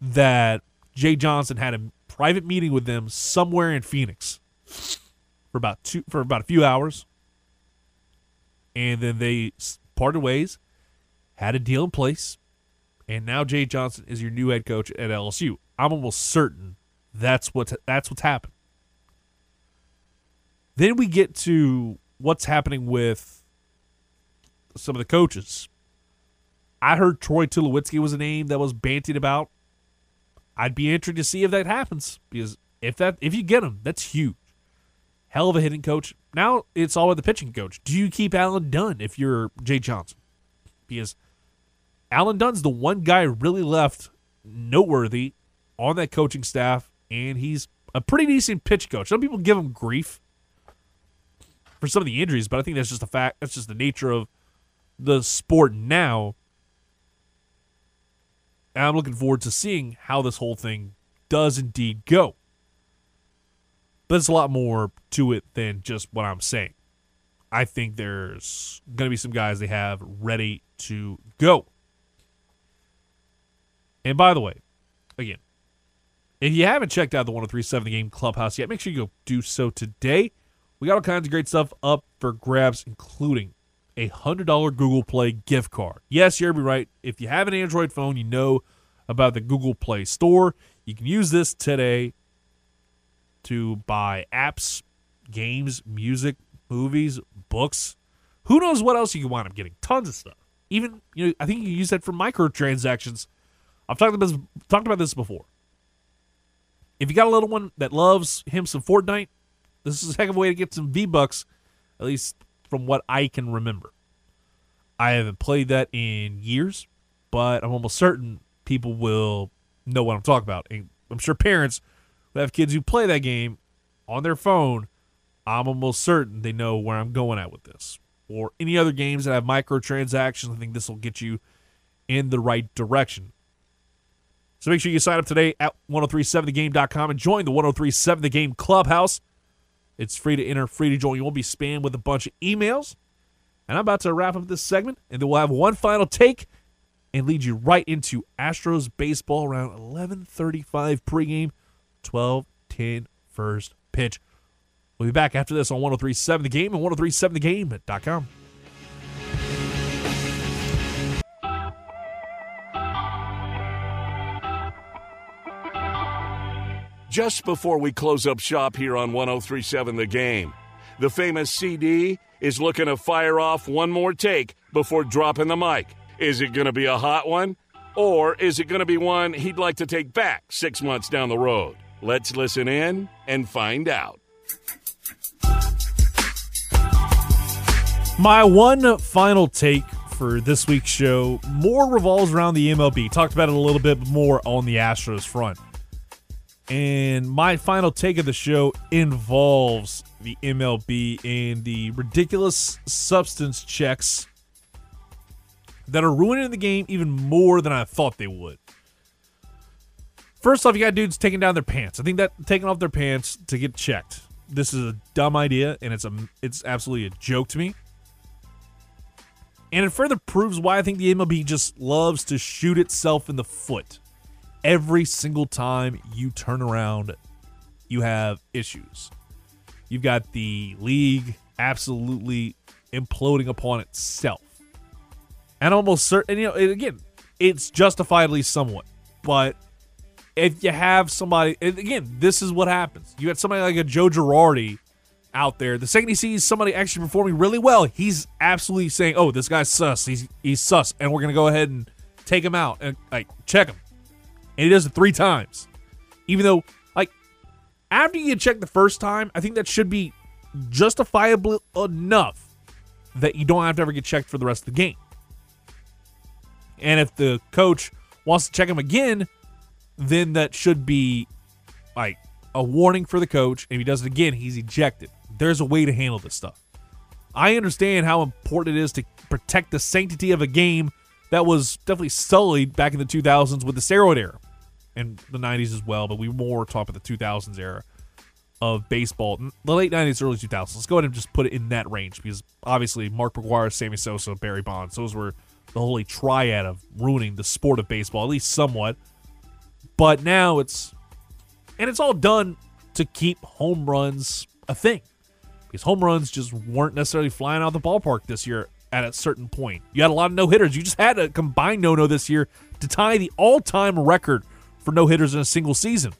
that Jay Johnson had a private meeting with them somewhere in Phoenix for about two for about a few hours. And then they parted ways, had a deal in place, and now Jay Johnson is your new head coach at LSU. I'm almost certain that's what that's what's happened. Then we get to what's happening with some of the coaches. I heard Troy Tulowitzki was a name that was bantied about. I'd be interested to see if that happens because if that if you get him, that's huge. Hell of a hitting coach. Now it's all with the pitching coach. Do you keep Alan Dunn if you're Jay Johnson? Because Alan Dunn's the one guy really left noteworthy on that coaching staff, and he's a pretty decent pitch coach. Some people give him grief for some of the injuries, but I think that's just a fact. That's just the nature of the sport now. And I'm looking forward to seeing how this whole thing does indeed go. But there's a lot more to it than just what I'm saying. I think there's going to be some guys they have ready to go. And by the way, again, if you haven't checked out the 1037 The Game Clubhouse yet, make sure you go do so today. We got all kinds of great stuff up for grabs, including a $100 Google Play gift card. Yes, you're right. If you have an Android phone, you know about the Google Play Store. You can use this today to buy apps, games, music, movies, books. Who knows what else you can wind up getting? Tons of stuff. Even, you know, I think you can use that for microtransactions. I've talked about this, talked about this before. If you got a little one that loves him some Fortnite, this is a heck of a way to get some V Bucks, at least from what I can remember. I haven't played that in years, but I'm almost certain people will know what I'm talking about. And I'm sure parents who have kids who play that game on their phone, I'm almost certain they know where I'm going at with this. Or any other games that have microtransactions, I think this will get you in the right direction. So make sure you sign up today at 1037thegame.com and join the 1037 The Game Clubhouse. It's free to enter, free to join. You won't be spammed with a bunch of emails. And I'm about to wrap up this segment, and then we'll have one final take and lead you right into Astros baseball around 11:35 pregame, 12:10 first pitch. We'll be back after this on 1037 The Game and 1037thegame.com. Just before we close up shop here on 1037 The Game, the famous CD is looking to fire off one more take before dropping the mic. Is it going to be a hot one? Or is it going to be one he'd like to take back six months down the road? Let's listen in and find out. My one final take for this week's show more revolves around the MLB. Talked about it a little bit more on the Astros front. And my final take of the show involves the MLB and the ridiculous substance checks that are ruining the game even more than I thought they would. First off, you got dudes taking down their pants. I think that taking off their pants to get checked. This is a dumb idea, and it's a it's absolutely a joke to me. And it further proves why I think the MLB just loves to shoot itself in the foot. Every single time you turn around, you have issues. You've got the league absolutely imploding upon itself. And almost certain, you know, again, it's justifiably somewhat. But if you have somebody, again, this is what happens. You got somebody like a Joe Girardi out there. The second he sees somebody actually performing really well, he's absolutely saying, "Oh, this guy's sus. He's he's sus," and we're gonna go ahead and take him out and like check him. And he does it three times, even though like after you get checked the first time, I think that should be justifiable enough that you don't have to ever get checked for the rest of the game. And if the coach wants to check him again, then that should be like a warning for the coach. If he does it again, he's ejected. There's a way to handle this stuff. I understand how important it is to protect the sanctity of a game that was definitely sullied back in the 2000s with the steroid era and the 90s as well, but we more talk about the 2000s era of baseball, the late 90s, early 2000s. Let's go ahead and just put it in that range because obviously Mark McGwire, Sammy Sosa, Barry Bonds, those were the holy triad of ruining the sport of baseball, at least somewhat. But now it's, and it's all done to keep home runs a thing because home runs just weren't necessarily flying out of the ballpark this year at a certain point. You had a lot of no hitters. You just had a combined no no this year to tie the all time record for no hitters in a single season.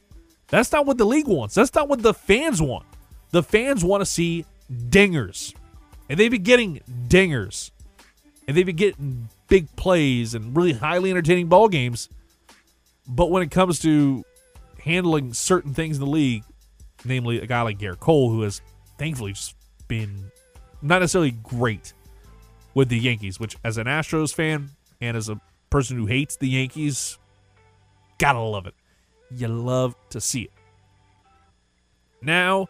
That's not what the league wants. That's not what the fans want. The fans want to see dingers. And they've been getting dingers. And they've been getting big plays and really highly entertaining ball games. But when it comes to handling certain things in the league, namely a guy like Gerrit Cole, who has thankfully just been not necessarily great with the Yankees, which as an Astros fan and as a person who hates the Yankees, gotta love it. You love to see it. Now,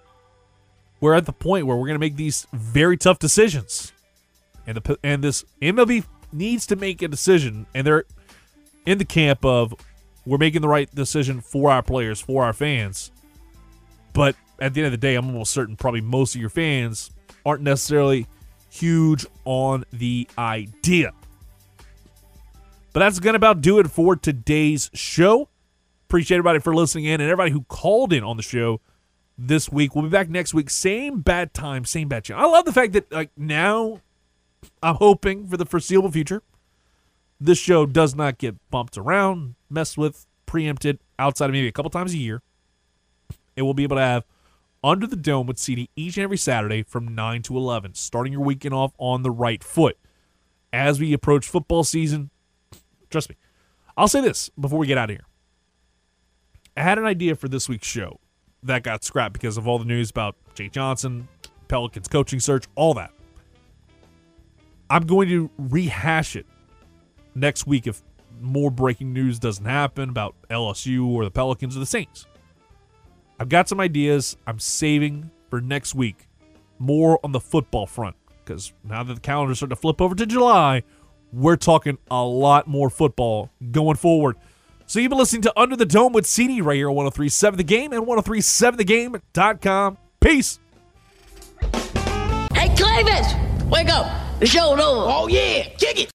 we're at the point where we're going to make these very tough decisions. And the and this MLB needs to make a decision and they're in the camp of we're making the right decision for our players, for our fans. But at the end of the day, I'm almost certain probably most of your fans aren't necessarily huge on the idea. But that's going to about do it for today's show. Appreciate everybody for listening in and everybody who called in on the show this week. We'll be back next week. Same bad time, same bad channel. I love the fact that like now I'm hoping for the foreseeable future this show does not get bumped around, messed with, preempted outside of maybe a couple times a year. It will be able to have under the dome with CD each and every Saturday from 9 to 11, starting your weekend off on the right foot. As we approach football season, trust me, I'll say this before we get out of here. I had an idea for this week's show that got scrapped because of all the news about Jay Johnson, Pelicans coaching search, all that. I'm going to rehash it next week if more breaking news doesn't happen about LSU or the Pelicans or the Saints. I've got some ideas I'm saving for next week, more on the football front, because now that the calendar's starting to flip over to July, we're talking a lot more football going forward. So you've been listening to Under the Dome with CD right here on 1037 The Game and 1037thegame.com. Peace. Hey, Clavis! Wake up! The show's over. Oh, yeah! Kick it!